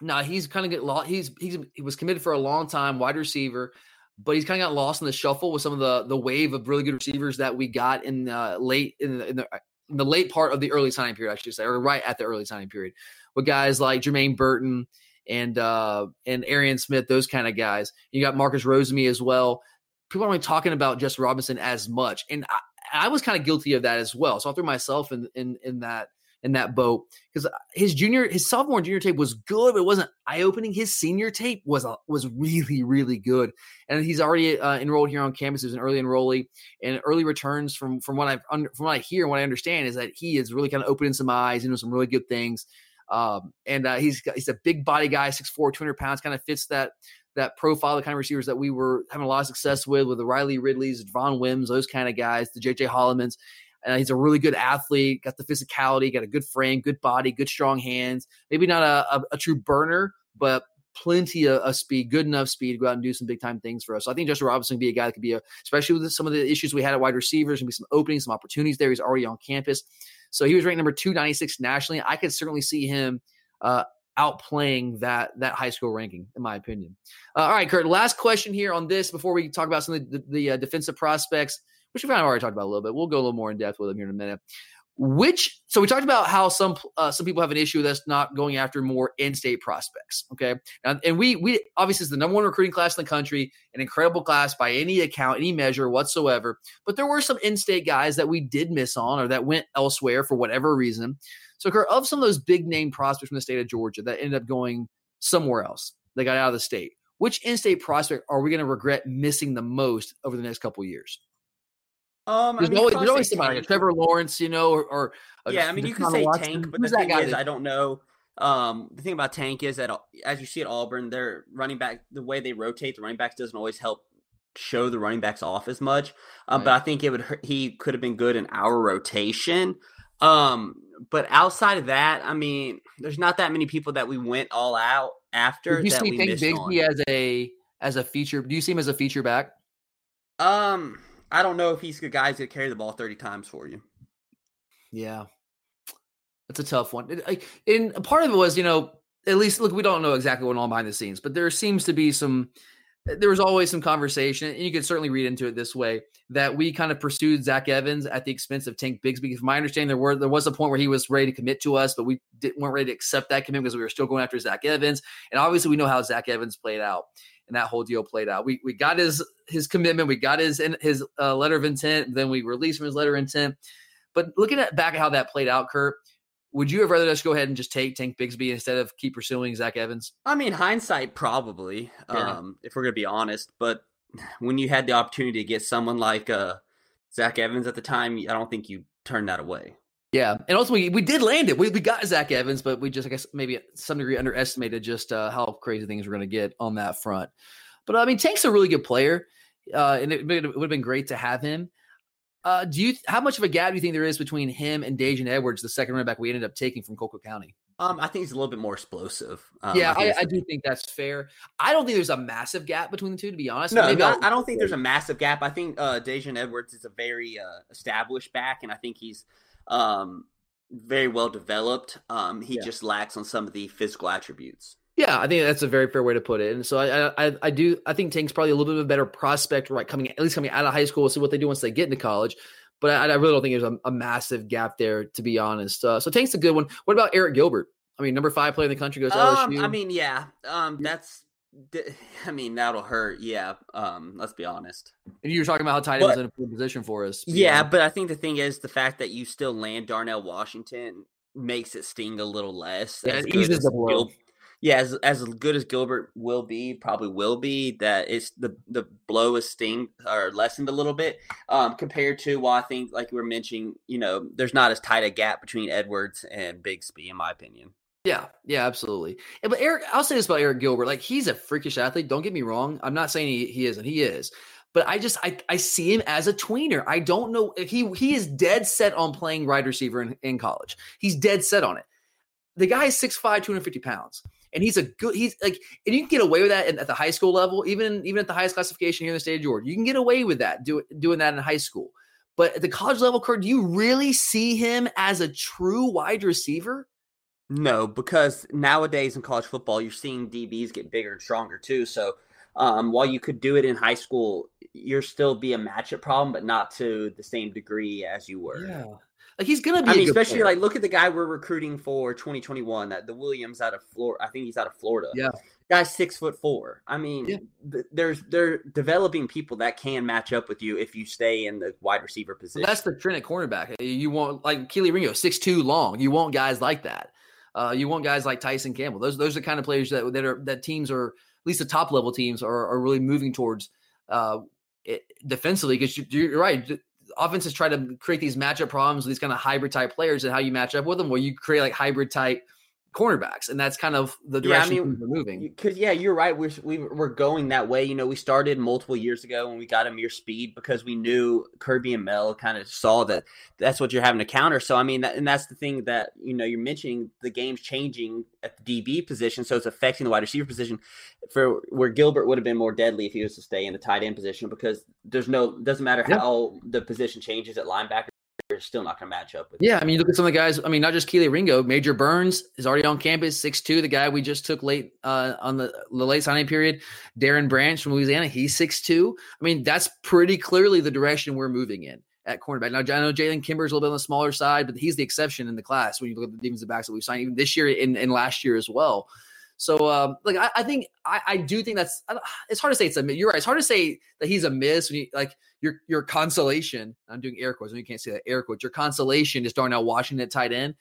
S4: Now he's kind of get lost. He's he's he was committed for a long time, wide receiver, but he's kind of got lost in the shuffle with some of the the wave of really good receivers that we got in uh, late in the, in the in the late part of the early signing period, I should say, or right at the early signing period, with guys like Jermaine Burton and uh and Arian Smith, those kind of guys. You got Marcus Roseme as well. People aren't really talking about Justin Robinson as much, and I, I was kind of guilty of that as well. So I threw myself in in in that in that boat because his junior, his sophomore junior tape was good, but it wasn't eye opening. His senior tape was was really really good, and he's already uh, enrolled here on campus. He's an early enrollee, and early returns from from what I've from what I hear and what I understand is that he is really kind of opening some eyes into some really good things. Um, and uh, he's he's a big body guy, 6'4", 200 pounds, kind of fits that that profile, the kind of receivers that we were having a lot of success with, with the Riley Ridleys, Von Wims, those kind of guys, the JJ Hollomans. And he's a really good athlete, got the physicality, got a good frame, good body, good strong hands. Maybe not a, a, a true burner, but plenty of, of, speed, good enough speed to go out and do some big time things for us. So I think Justin Robinson would be a guy that could be a, especially with some of the issues we had at wide receivers, and be some openings, some opportunities there. He's already on campus. So he was ranked number 296 nationally. I could certainly see him uh, outplaying that that high school ranking, in my opinion. Uh, all right, Kurt. Last question here on this before we talk about some of the, the, the uh, defensive prospects, which we've kind of already talked about a little bit. We'll go a little more in depth with them here in a minute. Which so we talked about how some uh, some people have an issue that's not going after more in-state prospects. Okay, and, and we we obviously is the number one recruiting class in the country, an incredible class by any account, any measure whatsoever. But there were some in-state guys that we did miss on or that went elsewhere for whatever reason. So, Kurt, of some of those big name prospects from the state of Georgia that ended up going somewhere else, they got out of the state. Which in-state prospect are we going to regret missing the most over the next couple years?
S5: Um,
S4: there's,
S5: I mean,
S4: always, there's always somebody like Trevor Lawrence, you know, or, or
S5: yeah. I mean, you can say Watson. Tank, but Who's the thing is, I don't know. Um, the thing about Tank is that as you see at Auburn, their running back, the way they rotate the running backs doesn't always help show the running backs off as much. Um, right. But I think it would he could have been good in our rotation. Um, but outside of that, I mean, there's not that many people that we went all out after.
S4: Do you
S5: that
S4: see Tank Bigsby
S5: on.
S4: as a as a feature? Do you see him as a feature back?
S5: Um, I don't know if he's the guy to carry the ball 30 times for you.
S4: Yeah, that's a tough one. And part of it was, you know, at least look, we don't know exactly what went on behind the scenes, but there seems to be some there was always some conversation, and you could certainly read into it this way that we kind of pursued Zach Evans at the expense of Tank Bigsby. From my understanding, there were there was a point where he was ready to commit to us, but we didn't, weren't ready to accept that commitment because we were still going after Zach Evans. And obviously, we know how Zach Evans played out, and that whole deal played out. We we got his his commitment, we got his his uh, letter of intent, then we released from his letter of intent. But looking at back at how that played out, Kurt, would you have rather us go ahead and just take Tank Bigsby instead of keep pursuing Zach Evans?
S5: I mean, hindsight, probably, yeah. um, if we're going to be honest. But when you had the opportunity to get someone like uh, Zach Evans at the time, I don't think you turned that away.
S4: Yeah, and ultimately we did land it. We, we got Zach Evans, but we just, I guess, maybe some degree underestimated just uh, how crazy things were going to get on that front. But I mean, Tank's a really good player, uh, and it, it would have been great to have him. Uh, do you how much of a gap do you think there is between him and Daijun Edwards, the second running back we ended up taking from Colquitt County?
S5: Um, I think he's a little bit more explosive. Um,
S4: yeah, I, I, I, do think that's fair. I don't think there's a massive gap between the two, to be honest.
S5: No, not, I don't think there's a massive gap. I think uh, Daijun Edwards is a very uh, established back, and I think he's um, very well developed. Um, he yeah. just lacks on some of the physical attributes.
S4: Yeah, I think that's a very fair way to put it. And so I, I, I do, I think Tank's probably a little bit of a better prospect, right? Coming at least coming out of high school, we'll see what they do once they get into college. But I, I really don't think there's a, a, massive gap there, to be honest. Uh, so Tank's a good one. What about Arik Gilbert? I mean, number five player in the country goes
S5: um,
S4: LSU.
S5: I mean, yeah, um, that's. I mean, that'll hurt. Yeah. Um, let's be honest.
S4: And you were talking about how tight end was in a good position for us.
S5: Yeah, but I think the thing is the fact that you still land Darnell Washington makes it sting a little less.
S4: Yeah, it eases the blow.
S5: Gil- yeah, as as good as Gilbert will be, probably will be, that it's the the blow is sting or lessened a little bit um, compared to well, I think like we were mentioning, you know, there's not as tight a gap between Edwards and Bigsby, in my opinion.
S4: Yeah, yeah, absolutely. But Arik, I'll say this about Arik Gilbert: like he's a freakish athlete. Don't get me wrong. I'm not saying he, he isn't. He is. But I just I, I see him as a tweener. I don't know he he is dead set on playing wide receiver in, in college. He's dead set on it the guy is 6'5", 250 pounds. And he's a good, he's like, and you can get away with that at the high school level, even even at the highest classification here in the state of Georgia. You can get away with that, do, doing that in high school. But at the college level, Kurt, do you really see him as a true wide receiver?
S5: No, because nowadays in college football, you're seeing DBs get bigger and stronger too. So um, while you could do it in high school, you're still be a matchup problem, but not to the same degree as you were.
S4: Yeah. Like he's gonna be.
S5: I mean, especially player. like look at the guy we're recruiting for 2021. That the Williams out of Florida. I think he's out of Florida.
S4: Yeah,
S5: guy's six foot four. I mean, yeah. th- there's they're developing people that can match up with you if you stay in the wide receiver position.
S4: Well, that's the trend at cornerback. You want like Kelee Ringo, six two long. You want guys like that. Uh, you want guys like Tyson Campbell. Those those are the kind of players that that are that teams are at least the top level teams are are really moving towards uh, it, defensively because you, you're right offenses try to create these matchup problems with these kind of hybrid type players and how you match up with them, where you create like hybrid type cornerbacks, and that's kind of the direction yeah, I mean, we're moving.
S5: Because yeah, you're right. We're we, are we are going that way. You know, we started multiple years ago when we got Ameer Speed because we knew Kirby and Mel kind of saw that that's what you're having to counter. So I mean, that, and that's the thing that you know you're mentioning the game's changing at the DB position, so it's affecting the wide receiver position. For where Gilbert would have been more deadly if he was to stay in the tight end position because there's no doesn't matter how the position changes at linebacker are still not going to match up with.
S4: Yeah, I mean, you look at some of the guys. I mean, not just Kelee Ringo, Major Burns is already on campus, six two. The guy we just took late uh, on the, the late signing period, Darren Branch from Louisiana, he's six two. I mean, that's pretty clearly the direction we're moving in at cornerback. Now, I know Jalen Kimber's is a little bit on the smaller side, but he's the exception in the class when you look at the defensive backs that we've signed even this year and, and last year as well. So, um, like, I, I think I, I, do think that's it's hard to say it's a you're right. It's hard to say that he's a miss when you like your your consolation. I'm doing air quotes. And you can't say that air quotes. Your consolation is Darnell Washington at tight end.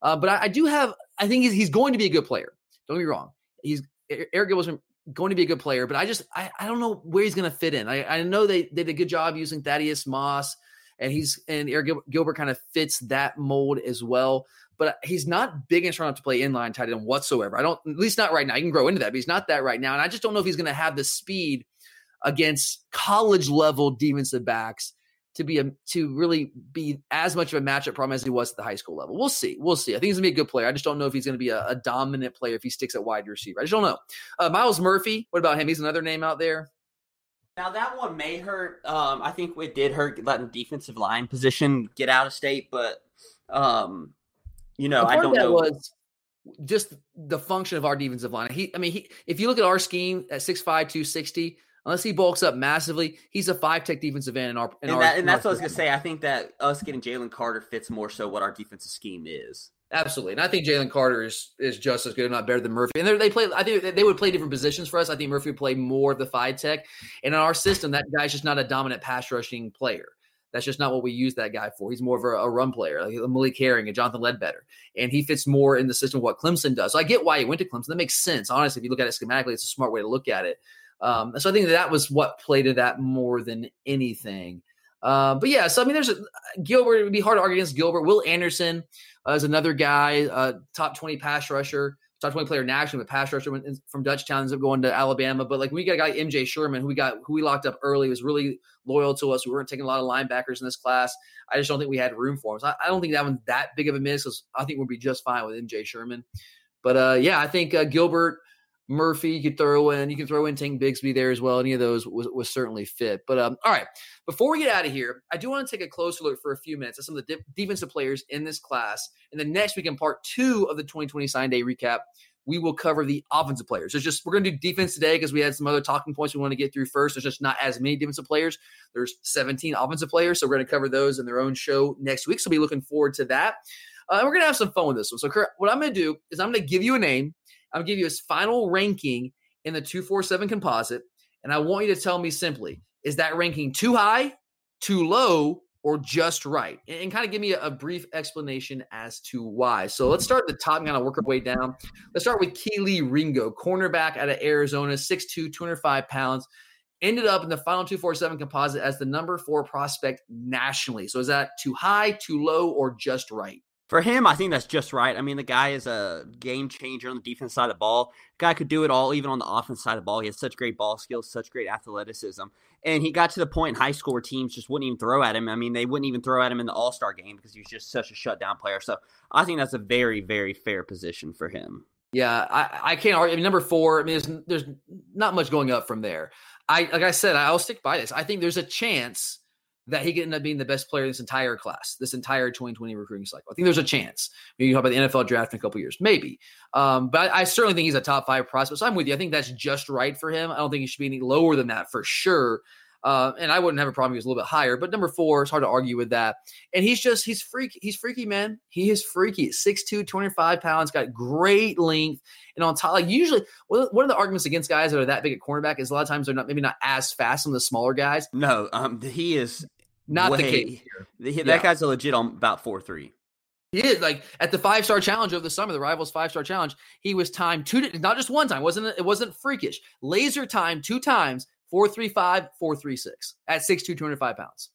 S4: Uh, but I, I, do have. I think he's, he's going to be a good player. Don't me wrong. He's Arik Gilbert's going to be a good player, but I just I, I don't know where he's going to fit in. I, I know they, they did a good job using Thaddeus Moss, and he's and Arik Gilbert kind of fits that mold as well but he's not big and strong enough to play inline tight end whatsoever. I don't, at least not right now. He can grow into that, but he's not that right now. And I just don't know if he's going to have the speed against college level defensive backs to be a to really be as much of a matchup problem as he was at the high school level. We'll see. We'll see. I think he's gonna be a good player. I just don't know if he's gonna be a, a dominant player if he sticks at wide receiver. I just don't know. Uh, Myles Murphy. What about him? He's another name out there.
S5: Now that one may hurt. Um, I think it did hurt letting defensive line position get out of state, but um, you know, I don't know. Was
S4: just the function of our defensive line. He, I mean, he. If you look at our scheme at 6'5", 260, unless he bulks up massively, he's a five tech defensive end in our. In
S5: and,
S4: our,
S5: that, and that's what I was gonna say. I think that us getting Jalen Carter fits more so what our defensive scheme is.
S4: Absolutely, and I think Jalen Carter is is just as good, if not better, than Murphy. And they play. I think they would play different positions for us. I think Murphy would play more of the five tech, and in our system, that guy's just not a dominant pass rushing player. That's just not what we use that guy for. He's more of a, a run player, like Malik Herring and Jonathan Ledbetter. And he fits more in the system of what Clemson does. So I get why he went to Clemson. That makes sense. Honestly, if you look at it schematically, it's a smart way to look at it. Um, so I think that, that was what played to that more than anything. Uh, but yeah, so I mean, there's a, Gilbert. It would be hard to argue against Gilbert. Will Anderson uh, is another guy, uh, top 20 pass rusher top 20 player nationally, but pass rusher from Dutchtown ends up going to Alabama. But like we got a guy MJ Sherman who we got who we locked up early was really loyal to us. We weren't taking a lot of linebackers in this class. I just don't think we had room for him. So I, I don't think that one's that big of a miss. Because I think we'll be just fine with MJ Sherman. But uh, yeah, I think uh, Gilbert Murphy, you could throw in, you can throw in Tank Bigsby there as well. Any of those was, was certainly fit. But um, all right, before we get out of here, I do want to take a closer look for a few minutes at some of the de- defensive players in this class. And then next week in part two of the 2020 sign day recap, we will cover the offensive players. There's just we're going to do defense today because we had some other talking points we want to get through first. There's just not as many defensive players. There's 17 offensive players, so we're going to cover those in their own show next week. So be looking forward to that. Uh, and we're going to have some fun with this one. So Kurt, what I'm going to do is I'm going to give you a name. To give you his final ranking in the 247 composite, and I want you to tell me simply: is that ranking too high, too low, or just right? And, and kind of give me a, a, brief explanation as to why. So let's start at the top and kind of work our way down. Let's start with Kelee Ringo, cornerback out of Arizona, 6'2, 205 pounds. Ended up in the final 247 composite as the number four prospect nationally. So is that too high, too low, or just right?
S5: For him, I think that's just right. I mean, the guy is a game changer on the defense side of the ball. Guy could do it all, even on the offense side of the ball. He has such great ball skills, such great athleticism. And he got to the point in high school where teams just wouldn't even throw at him. I mean, they wouldn't even throw at him in the All Star game because he was just such a shutdown player. So I think that's a very, very fair position for him.
S4: Yeah, I, I can't argue. I mean, number four. I mean, there's there's not much going up from there. I like I said, I'll stick by this. I think there's a chance that he could end up being the best player in this entire class, this entire 2020 recruiting cycle. I think there's a chance. Maybe you talk about the NFL draft in a couple years, maybe. Um, but I, I, certainly think he's a top five prospect. So I'm with you. I think that's just right for him. I don't think he should be any lower than that for sure. Uh, and I wouldn't have a problem he was a little bit higher. But number four, it's hard to argue with that. And he's just, he's freaky. He's freaky, man. He is freaky. 6'2, 25 pounds, got great length. And on top, like usually, one of the arguments against guys that are that big at cornerback is a lot of times they're not maybe not as fast on the smaller guys.
S5: No, um, he is
S4: not way, the case.
S5: That yeah. guy's a legit on about four three.
S4: He is like at the five star challenge of the summer, the Rivals five star challenge. He was timed two, not just one time. wasn't It wasn't freakish. Laser time two times, four three five, four three six at six two, two hundred five pounds.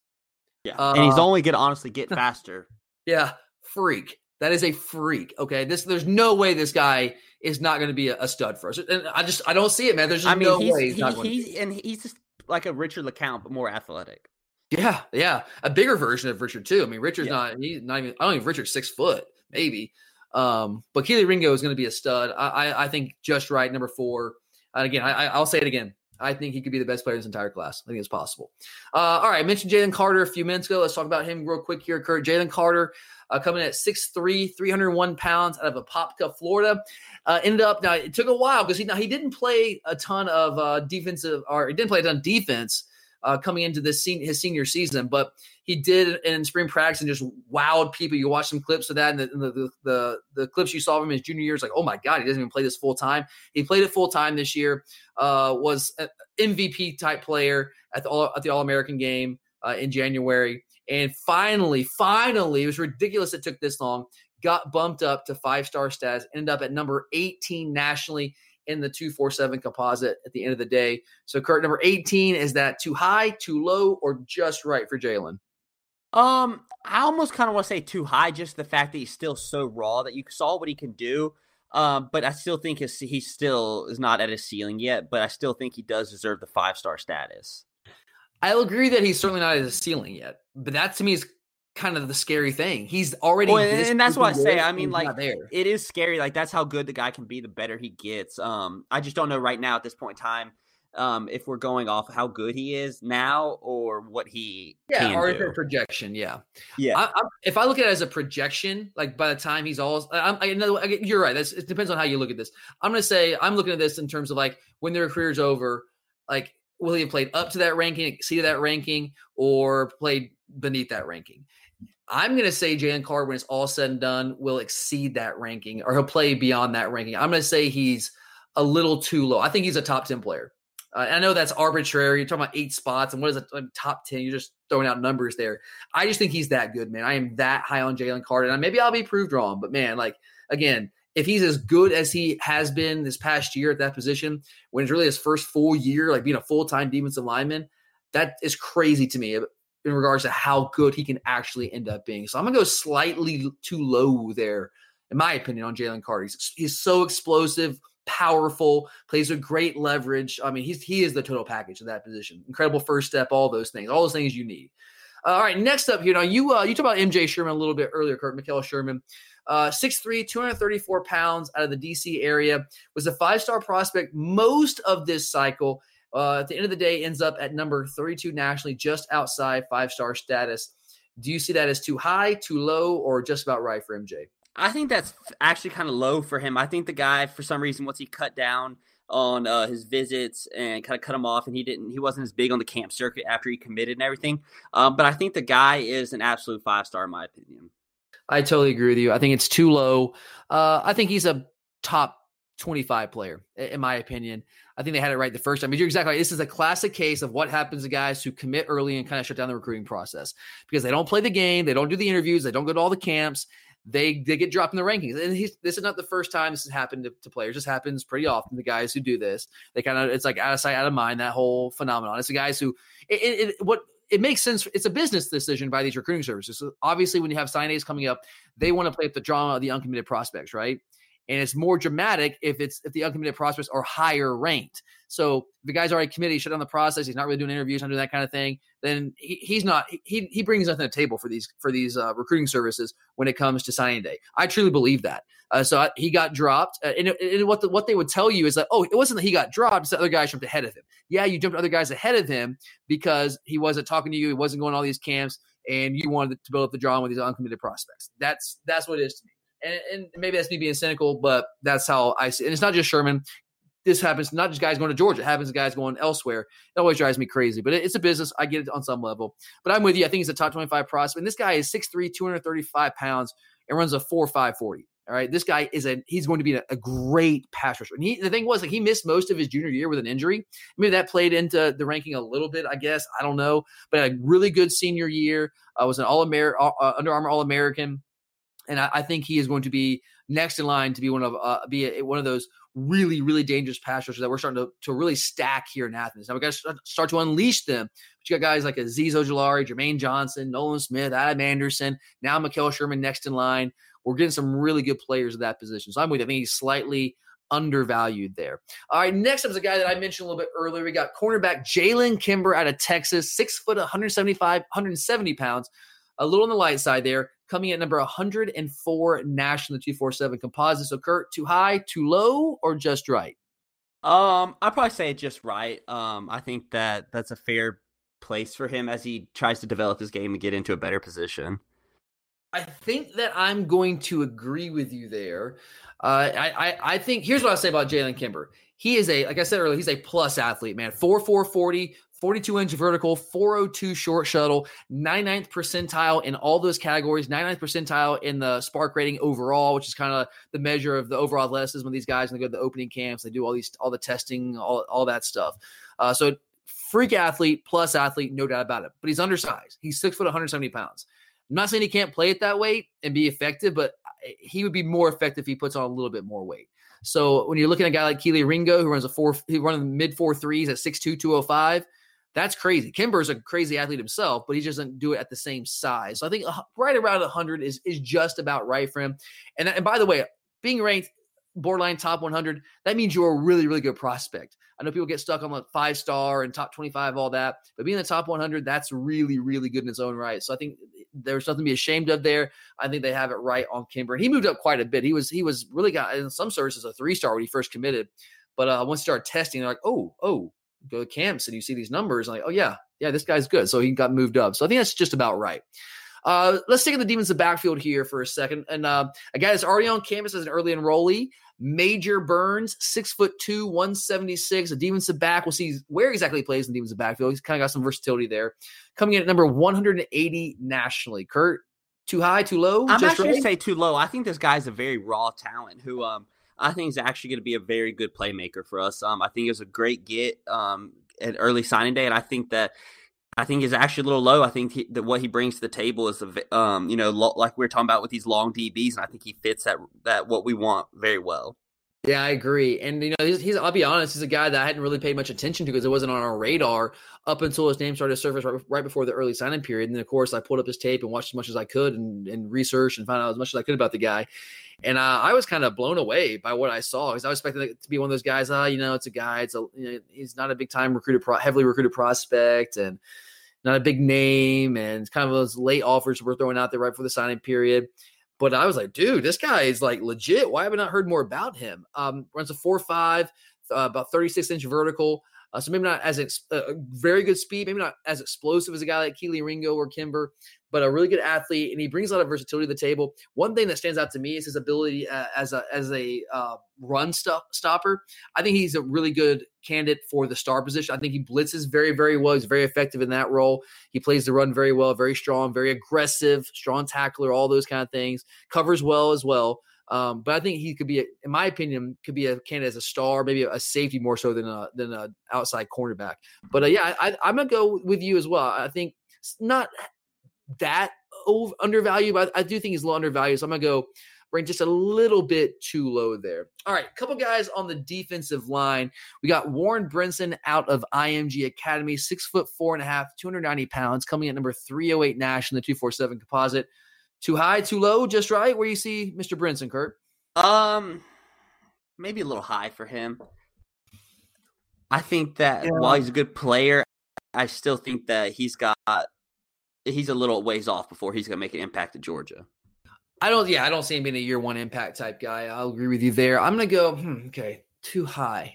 S5: Yeah, uh, and he's only going to honestly get faster.
S4: yeah, freak. That is a freak. Okay, this there's no way this guy is not going to be a, a, stud for us. And I just I don't see it, man. There's just I mean, no
S5: he's,
S4: way he's,
S5: he, not going he's, to. Be. And he's just like a Richard LeCounte, but more athletic.
S4: Yeah, yeah, a bigger version of Richard too. I mean, Richard's yeah. not he's not even. I don't even Richard's six foot, maybe. Um, but Kelee Ringo is going to be a stud. I, I, I think just right, number four. And again, I, I'll say it again. I think he could be the best player in this entire class. I think it's possible. Uh, all right, I mentioned Jalen Carter a few minutes ago. Let's talk about him real quick here, Kurt. Jalen Carter uh, coming at 6'3", 301 pounds out of Apopka, Florida. Uh, ended up now it took a while because he now he didn't play a ton of uh, defensive or he didn't play a ton of defense uh, coming into this sen- his senior season, but he did in spring practice and just wowed people. You watch some clips of that, and the the, the, the clips you saw of him his junior year is like, oh my god, he doesn't even play this full time. He played it full time this year. Uh, was an MVP type player at the all, at the All American game uh, in January, and finally, finally, it was ridiculous it took this long. Got bumped up to five star status, ended up at number 18 nationally in the 247 composite at the end of the day. So, Kurt, number 18, is that too high, too low, or just right for Jalen?
S5: Um, I almost kind of want to say too high, just the fact that he's still so raw that you saw what he can do. Um, but I still think his, he still is not at his ceiling yet, but I still think he does deserve the five star status.
S4: I'll agree that he's certainly not at his ceiling yet, but that to me is kind of the scary thing. He's already
S5: well, and that's what I say. I mean, like it is scary. Like that's how good the guy can be. The better he gets. Um, I just don't know right now at this point in time. Um, if we're going off how good he is now or what he
S4: yeah, or
S5: do.
S4: projection, yeah,
S5: yeah.
S4: I, I, if I look at it as a projection, like by the time he's all, I'm, I know you're right. That's, it depends on how you look at this. I'm to say I'm looking at this in terms of like when their career's over, like will he have played up to that ranking, exceeded that ranking, or played beneath that ranking? I'm going to say Jalen Carter, when it's all said and done, will exceed that ranking or he'll play beyond that ranking. I'm going to say he's a little too low. I think he's a top 10 player. Uh, I know that's arbitrary. You're talking about eight spots, and what is a top 10? You're just throwing out numbers there. I just think he's that good, man. I am that high on Jalen Carter. And maybe I'll be proved wrong, but man, like, again, if he's as good as he has been this past year at that position, when it's really his first full year, like being a full time defensive lineman, that is crazy to me in regards to how good he can actually end up being. So I'm gonna go slightly too low there, in my opinion, on Jalen Carter. He's, he's so explosive, powerful, plays with great leverage. I mean, he's he is the total package of that position. Incredible first step, all those things, all those things you need. All right, next up here now, you uh, you talked about MJ Sherman a little bit earlier, Kurt Mekhail Sherman. Uh, 6'3, 234 pounds out of the DC area, was a five star prospect most of this cycle uh, at the end of the day ends up at number 32 nationally, just outside five star status. Do you see that as too high, too low, or just about right for MJ?
S5: I think that's actually kind of low for him. I think the guy, for some reason, once he cut down on uh, his visits and kind of cut him off, and he didn't, he wasn't as big on the camp circuit after he committed and everything. Um, but I think the guy is an absolute five star, in my opinion.
S4: I totally agree with you. I think it's too low. Uh, I think he's a top 25 player, in my opinion. I think they had it right the first time. But you're exactly right. This is a classic case of what happens to guys who commit early and kind of shut down the recruiting process because they don't play the game, they don't do the interviews, they don't go to all the camps, they they get dropped in the rankings. And this is not the first time this has happened to, to, players. This happens pretty often. The guys who do this, they kind of it's like out of sight, out of mind. That whole phenomenon. It's the guys who it, it, it, what it makes sense. It's a business decision by these recruiting services. So obviously, when you have sign days coming up, they want to play up the drama of the uncommitted prospects, right? And it's more dramatic if it's if the uncommitted prospects are higher ranked. So if the guy's already committed, he shut down the process. He's not really doing interviews, not doing that kind of thing. Then he, he's not. He he brings nothing to the table for these for these uh, recruiting services when it comes to signing day. I truly believe that. Uh, so I, he got dropped, uh, and, and, what the, what they would tell you is that oh, it wasn't that he got dropped; it's that other guys jumped ahead of him. Yeah, you jumped other guys ahead of him because he wasn't talking to you, he wasn't going all these camps, and you wanted to build up the drama with these uncommitted prospects. That's that's what it is to me and, and, maybe that's me being cynical, but that's how I see. And it's not just Sherman. This happens not just guys going to Georgia, it happens to guys going elsewhere. It always drives me crazy, but it, it's a business. I get it on some level. But I'm with you. I think he's a top 25 prospect. And this guy is 6'3, 235 pounds and runs a 4'5 40. All right. This guy is a he's going to be a, a great pass rusher. And he, the thing was like he missed most of his junior year with an injury. Maybe that played into the ranking a little bit, I guess. I don't know. But a really good senior year. Uh, was an all American uh, Under Armour All American and I, I, think he is going to be next in line to be one of uh, be a, one of those really really dangerous pass rushers that we're starting to, to really stack here in Athens. Now we got to start to unleash them. But you got guys like Azeez Ojulari, Jermaine Johnson, Nolan Smith, Adam Anderson, now Mekhail Sherman next in line. We're getting some really good players at that position. So I'm with. You. I think he's slightly undervalued there. All right, next up is a guy that I mentioned a little bit earlier. We got cornerback Jalen Kimber out of Texas, six foot, 175, 170 pounds. A little on the light side there coming at number 104 national 247 composite. So, Kurt, too high, too low, or just right?
S5: Um, I'd probably say just right. Um, I think that that's a fair place for him as he tries to develop his game and get into a better position.
S4: I think that I'm going to agree with you there. Uh, I, I, I think here's what I'll say about Jalen Kimber. He is a, like I said earlier, he's a plus athlete, man. 4 4 40, 42 inch vertical, 402 short shuttle, 99th percentile in all those categories, 99th percentile in the SPARQ rating overall, which is kind of the measure of the overall athleticism of these guys. And they go to the opening camps, they do all these, all the testing, all, all that stuff. Uh, so freak athlete plus athlete, no doubt about it. But he's undersized. He's six foot, 170 pounds. I'm not saying he can't play it that way and be effective, but he would be more effective if he puts on a little bit more weight. So when you're looking at a guy like Kelee Ringo, who runs a four, he runs mid four threes at 6'2, 205, that's crazy. Kimber's a crazy athlete himself, but he doesn't do it at the same size. So I think right around 100 is is just about right for him. And, and by the way, being ranked borderline top 100, that means you're a really, really good prospect. I know people get stuck on the five star and top 25, all that, but being in the top 100, that's really, really good in its own right. So I think there's nothing to be ashamed of there. I think they have it right on Kimber. And he moved up quite a bit. He was, he was really got in some services a three star when he first committed. But uh, once he started testing, they're like, oh, oh, go to camps and you see these numbers, like, oh yeah, yeah, this guy's good. So he got moved up. So I think that's just about right. Uh, let's take the demons of backfield here for a second. And uh, a guy that's already on campus as an early enrollee, Major Burns, six foot two, 176, a defensive back. We'll see where exactly he plays in demons of backfield. He's kind of got some versatility there. Coming in at number 180 nationally. Kurt, too high, too low?
S5: I'm Just actually right? say too low. I think this guy's a very raw talent who um I think he's actually going to be a very good playmaker for us. Um, I think it was a great get um, at early signing day, and I think that I think is actually a little low. I think he, that what he brings to the table is, a, um, you know, lo- like we are talking about with these long DBs, and I think he fits that that what we want very well.
S4: Yeah, I agree. And you know, he's, he's, I'll be honest, he's a guy that I hadn't really paid much attention to because it wasn't on our radar up until his name started to surface right, right, before the early signing period. And then of course I pulled up his tape and watched as much as I could and, and researched and found out as much as I could about the guy. And uh, I was kind of blown away by what I saw because I was expecting it to be one of those guys. Ah, you know, it's a guy. It's a you know, he's not a big time recruited, pro- heavily recruited prospect, and not a big name, and it's kind of those late offers we're throwing out there right before the signing period. But I was like, dude, this guy is like legit. Why have I not heard more about him? Um, runs a four five, uh, about thirty six inch vertical. Uh, so maybe not as ex- uh, very good speed, maybe not as explosive as a guy like Kelee Ringo or Kimber, but a really good athlete, and he brings a lot of versatility to the table. One thing that stands out to me is his ability uh, as a as a uh, run st- stopper. I think he's a really good candidate for the star position. I think he blitzes very very well. He's very effective in that role. He plays the run very well, very strong, very aggressive, strong tackler, all those kind of things. Covers well as well. Um, but I think he could be, in my opinion, could be a candidate as a star, maybe a safety more so than a than an outside cornerback. But uh, yeah, I, I'm gonna go with you as well. I think it's not that over, undervalued, but I do think he's a little undervalued. So I'm gonna go ranked just a little bit too low there. All right, couple guys on the defensive line. We got Warren Brinson out of IMG Academy, six foot four and a half, 290 pounds, coming at number 308 Nash in the 247 composite. Too high, too low, just right? Where you see Mr. Brinson, Kurt?
S5: Um, maybe a little high for him. I think that yeah. while he's a good player, I still think that he's got he's a little ways off before he's going to make an impact at Georgia.
S4: I don't. Yeah, I don't see him being a year one impact type guy. I'll agree with you there. I'm going to go. Hmm, okay, too high.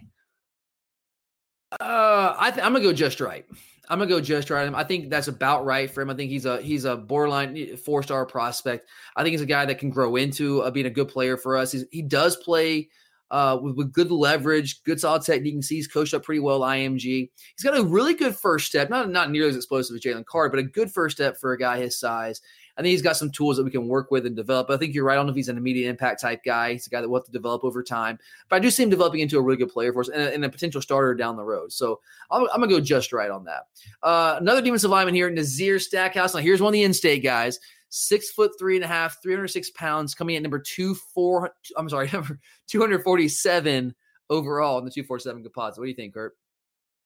S4: Uh, I th- I'm gonna go just right. I'm gonna go just right. Him. I think that's about right for him. I think he's a he's a borderline four star prospect. I think he's a guy that can grow into uh, being a good player for us. He's, he does play uh, with, with, good leverage, good solid technique. You can see he's coached up pretty well. IMG. He's got a really good first step. Not not nearly as explosive as Jalen Card, but a good first step for a guy his size. I think he's got some tools that we can work with and develop. I think you're right. I don't know if he's an immediate impact type guy. He's a guy that we'll have to develop over time. But I do see him developing into a really good player for us and a, and a potential starter down the road. So I'm, I'm going to go just right on that. Uh, another defensive lineman here, Nazir Stackhouse. Now, here's one of the in state guys six foot three and a half, 306 pounds, coming at number two four. I'm sorry, number 247 overall in the 247 composite. What do you think, Kurt?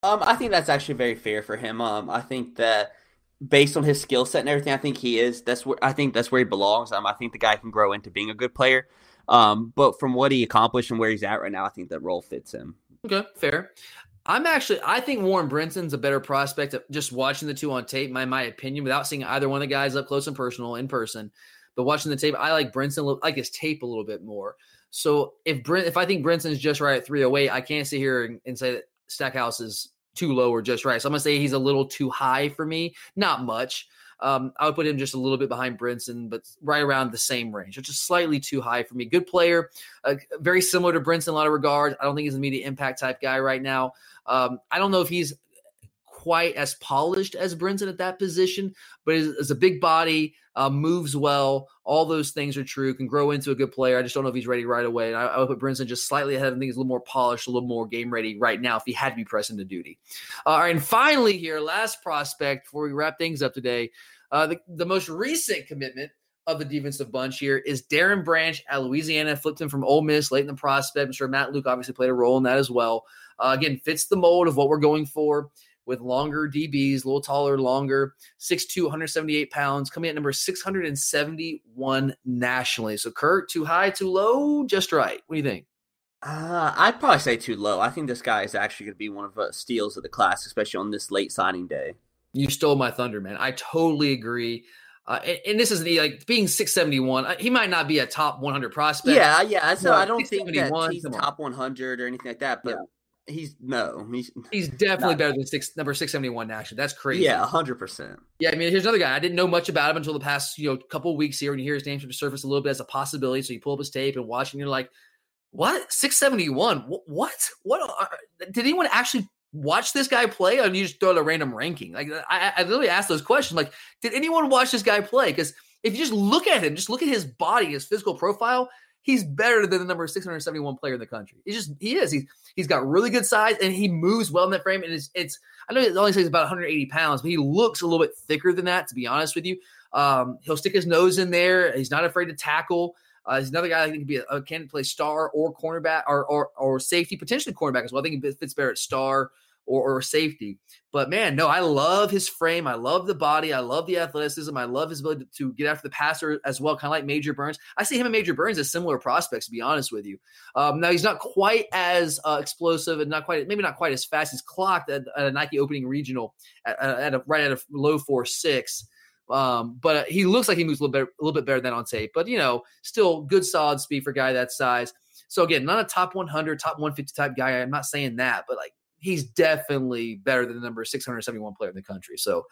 S5: Um, I think that's actually very fair for him. Um, I think that based on his skill set and everything, I think he is. That's where I think that's where he belongs. Um, I think the guy can grow into being a good player. Um, but from what he accomplished and where he's at right now, I think that role fits him.
S4: Okay, fair. I'm actually, I think Warren Brinson's a better prospect. Of just watching the two on tape, my my opinion, without seeing either one of the guys up close and personal in person. But watching the tape, I like Brinson, like his tape a little bit more. So if Brent, if I think Brinson's just right at 308, I can't sit here and, and say that Stackhouse is too low or just right. So I'm gonna say he's a little too high for me. Not much. Um, I would put him just a little bit behind Brinson, but right around the same range, which is slightly too high for me. Good player, uh, very similar to Brinson in a lot of regards. I don't think he's an media impact type guy right now. Um, I don't know if he's quite as polished as Brinson at that position, but is, a big body, uh, moves well. All those things are true. Can grow into a good player. I just don't know if he's ready right away. And I, I would put Brinson just slightly ahead. I think he's a little more polished, a little more game ready right now if he had to be pressed into duty. Uh, all right, and finally here, last prospect before we wrap things up today, uh, the, the most recent commitment of the defensive bunch here is Darren Branch at Louisiana. Flipped him from Ole Miss late in the prospect. I'm sure Matt Luke obviously played a role in that as well. Uh, again, fits the mold of what we're going for with longer DBs, a little taller, longer, 6'2, 178 pounds, coming at number 671 nationally. So, Kurt, too high, too low, just right. What do you think?
S5: Uh, I'd probably say too low. I think this guy is actually going to be one of the steals of the class, especially on this late signing day.
S4: You stole my thunder, man. I totally agree. Uh, and, and, this is the like being 671. Uh, he might not be a top 100 prospect.
S5: Yeah, yeah. So I don't think that he's top 100 or anything like that. But yeah. He's no, he's
S4: he's definitely better than six number 671 actually. That's crazy.
S5: Yeah, 100. percent
S4: Yeah, I mean, here's another guy. I didn't know much about him until the past you know couple weeks here, and you hear his name from the surface a little bit as a possibility. So you pull up his tape and watch, and you're like, "What? 671? What? What? Are, did anyone actually watch this guy play or you just throw a random ranking? Like I, I literally asked those questions. Like, did anyone watch this guy play? Because if you just look at him, just look at his body, his physical profile, he's better than the number 671 player in the country. He's just he is. He's he's got really good size and he moves well in that frame. And it's it's I know it only says about 180 pounds, but he looks a little bit thicker than that, to be honest with you. Um, he'll stick his nose in there. He's not afraid to tackle. Uh, he's another guy I think be a, a candidate play star or cornerback or, or or safety, potentially cornerback as well. I think he fits better at star or, or safety. But man, no, I love his frame. I love the body. I love the athleticism. I love his ability to get after the passer as well, kind of like Major Burns. I see him and Major Burns as similar prospects, to be honest with you. Um, now, he's not quite as uh, explosive and not quite, maybe not quite as fast as clocked at, at a Nike opening regional at, at a, right at a low four six. Um, but he looks like he moves a little bit, a little bit better than on tape. But you know, still good, solid speed for a guy that size. So again, not a top 100, top 150 type guy. I'm not saying that, but like he's definitely better than the number 671 player in the country. So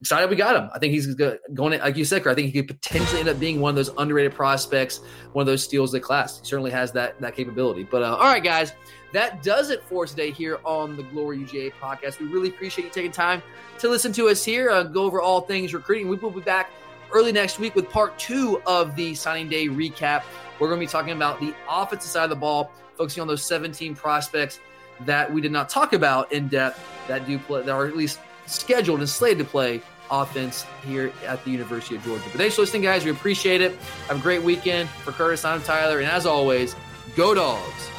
S4: excited we got him. I think he's going to, like you said, I think he could potentially end up being one of those underrated prospects, one of those steals of the class. He certainly has that that capability. But uh, all right, guys, that does it for today here on the Glory UGA podcast. We really appreciate you taking time to listen to us here, uh, go over all things recruiting. We will be back early next week with part two of the signing day recap. We're going to be talking about the offensive side of the ball, focusing on those 17 prospects that we did not talk about in depth that do play that are at least scheduled and slated to play offense here at the University of Georgia. But thanks for listening, guys. We appreciate it. Have a great weekend. For Curtis, I'm Tyler. And as always, go dogs.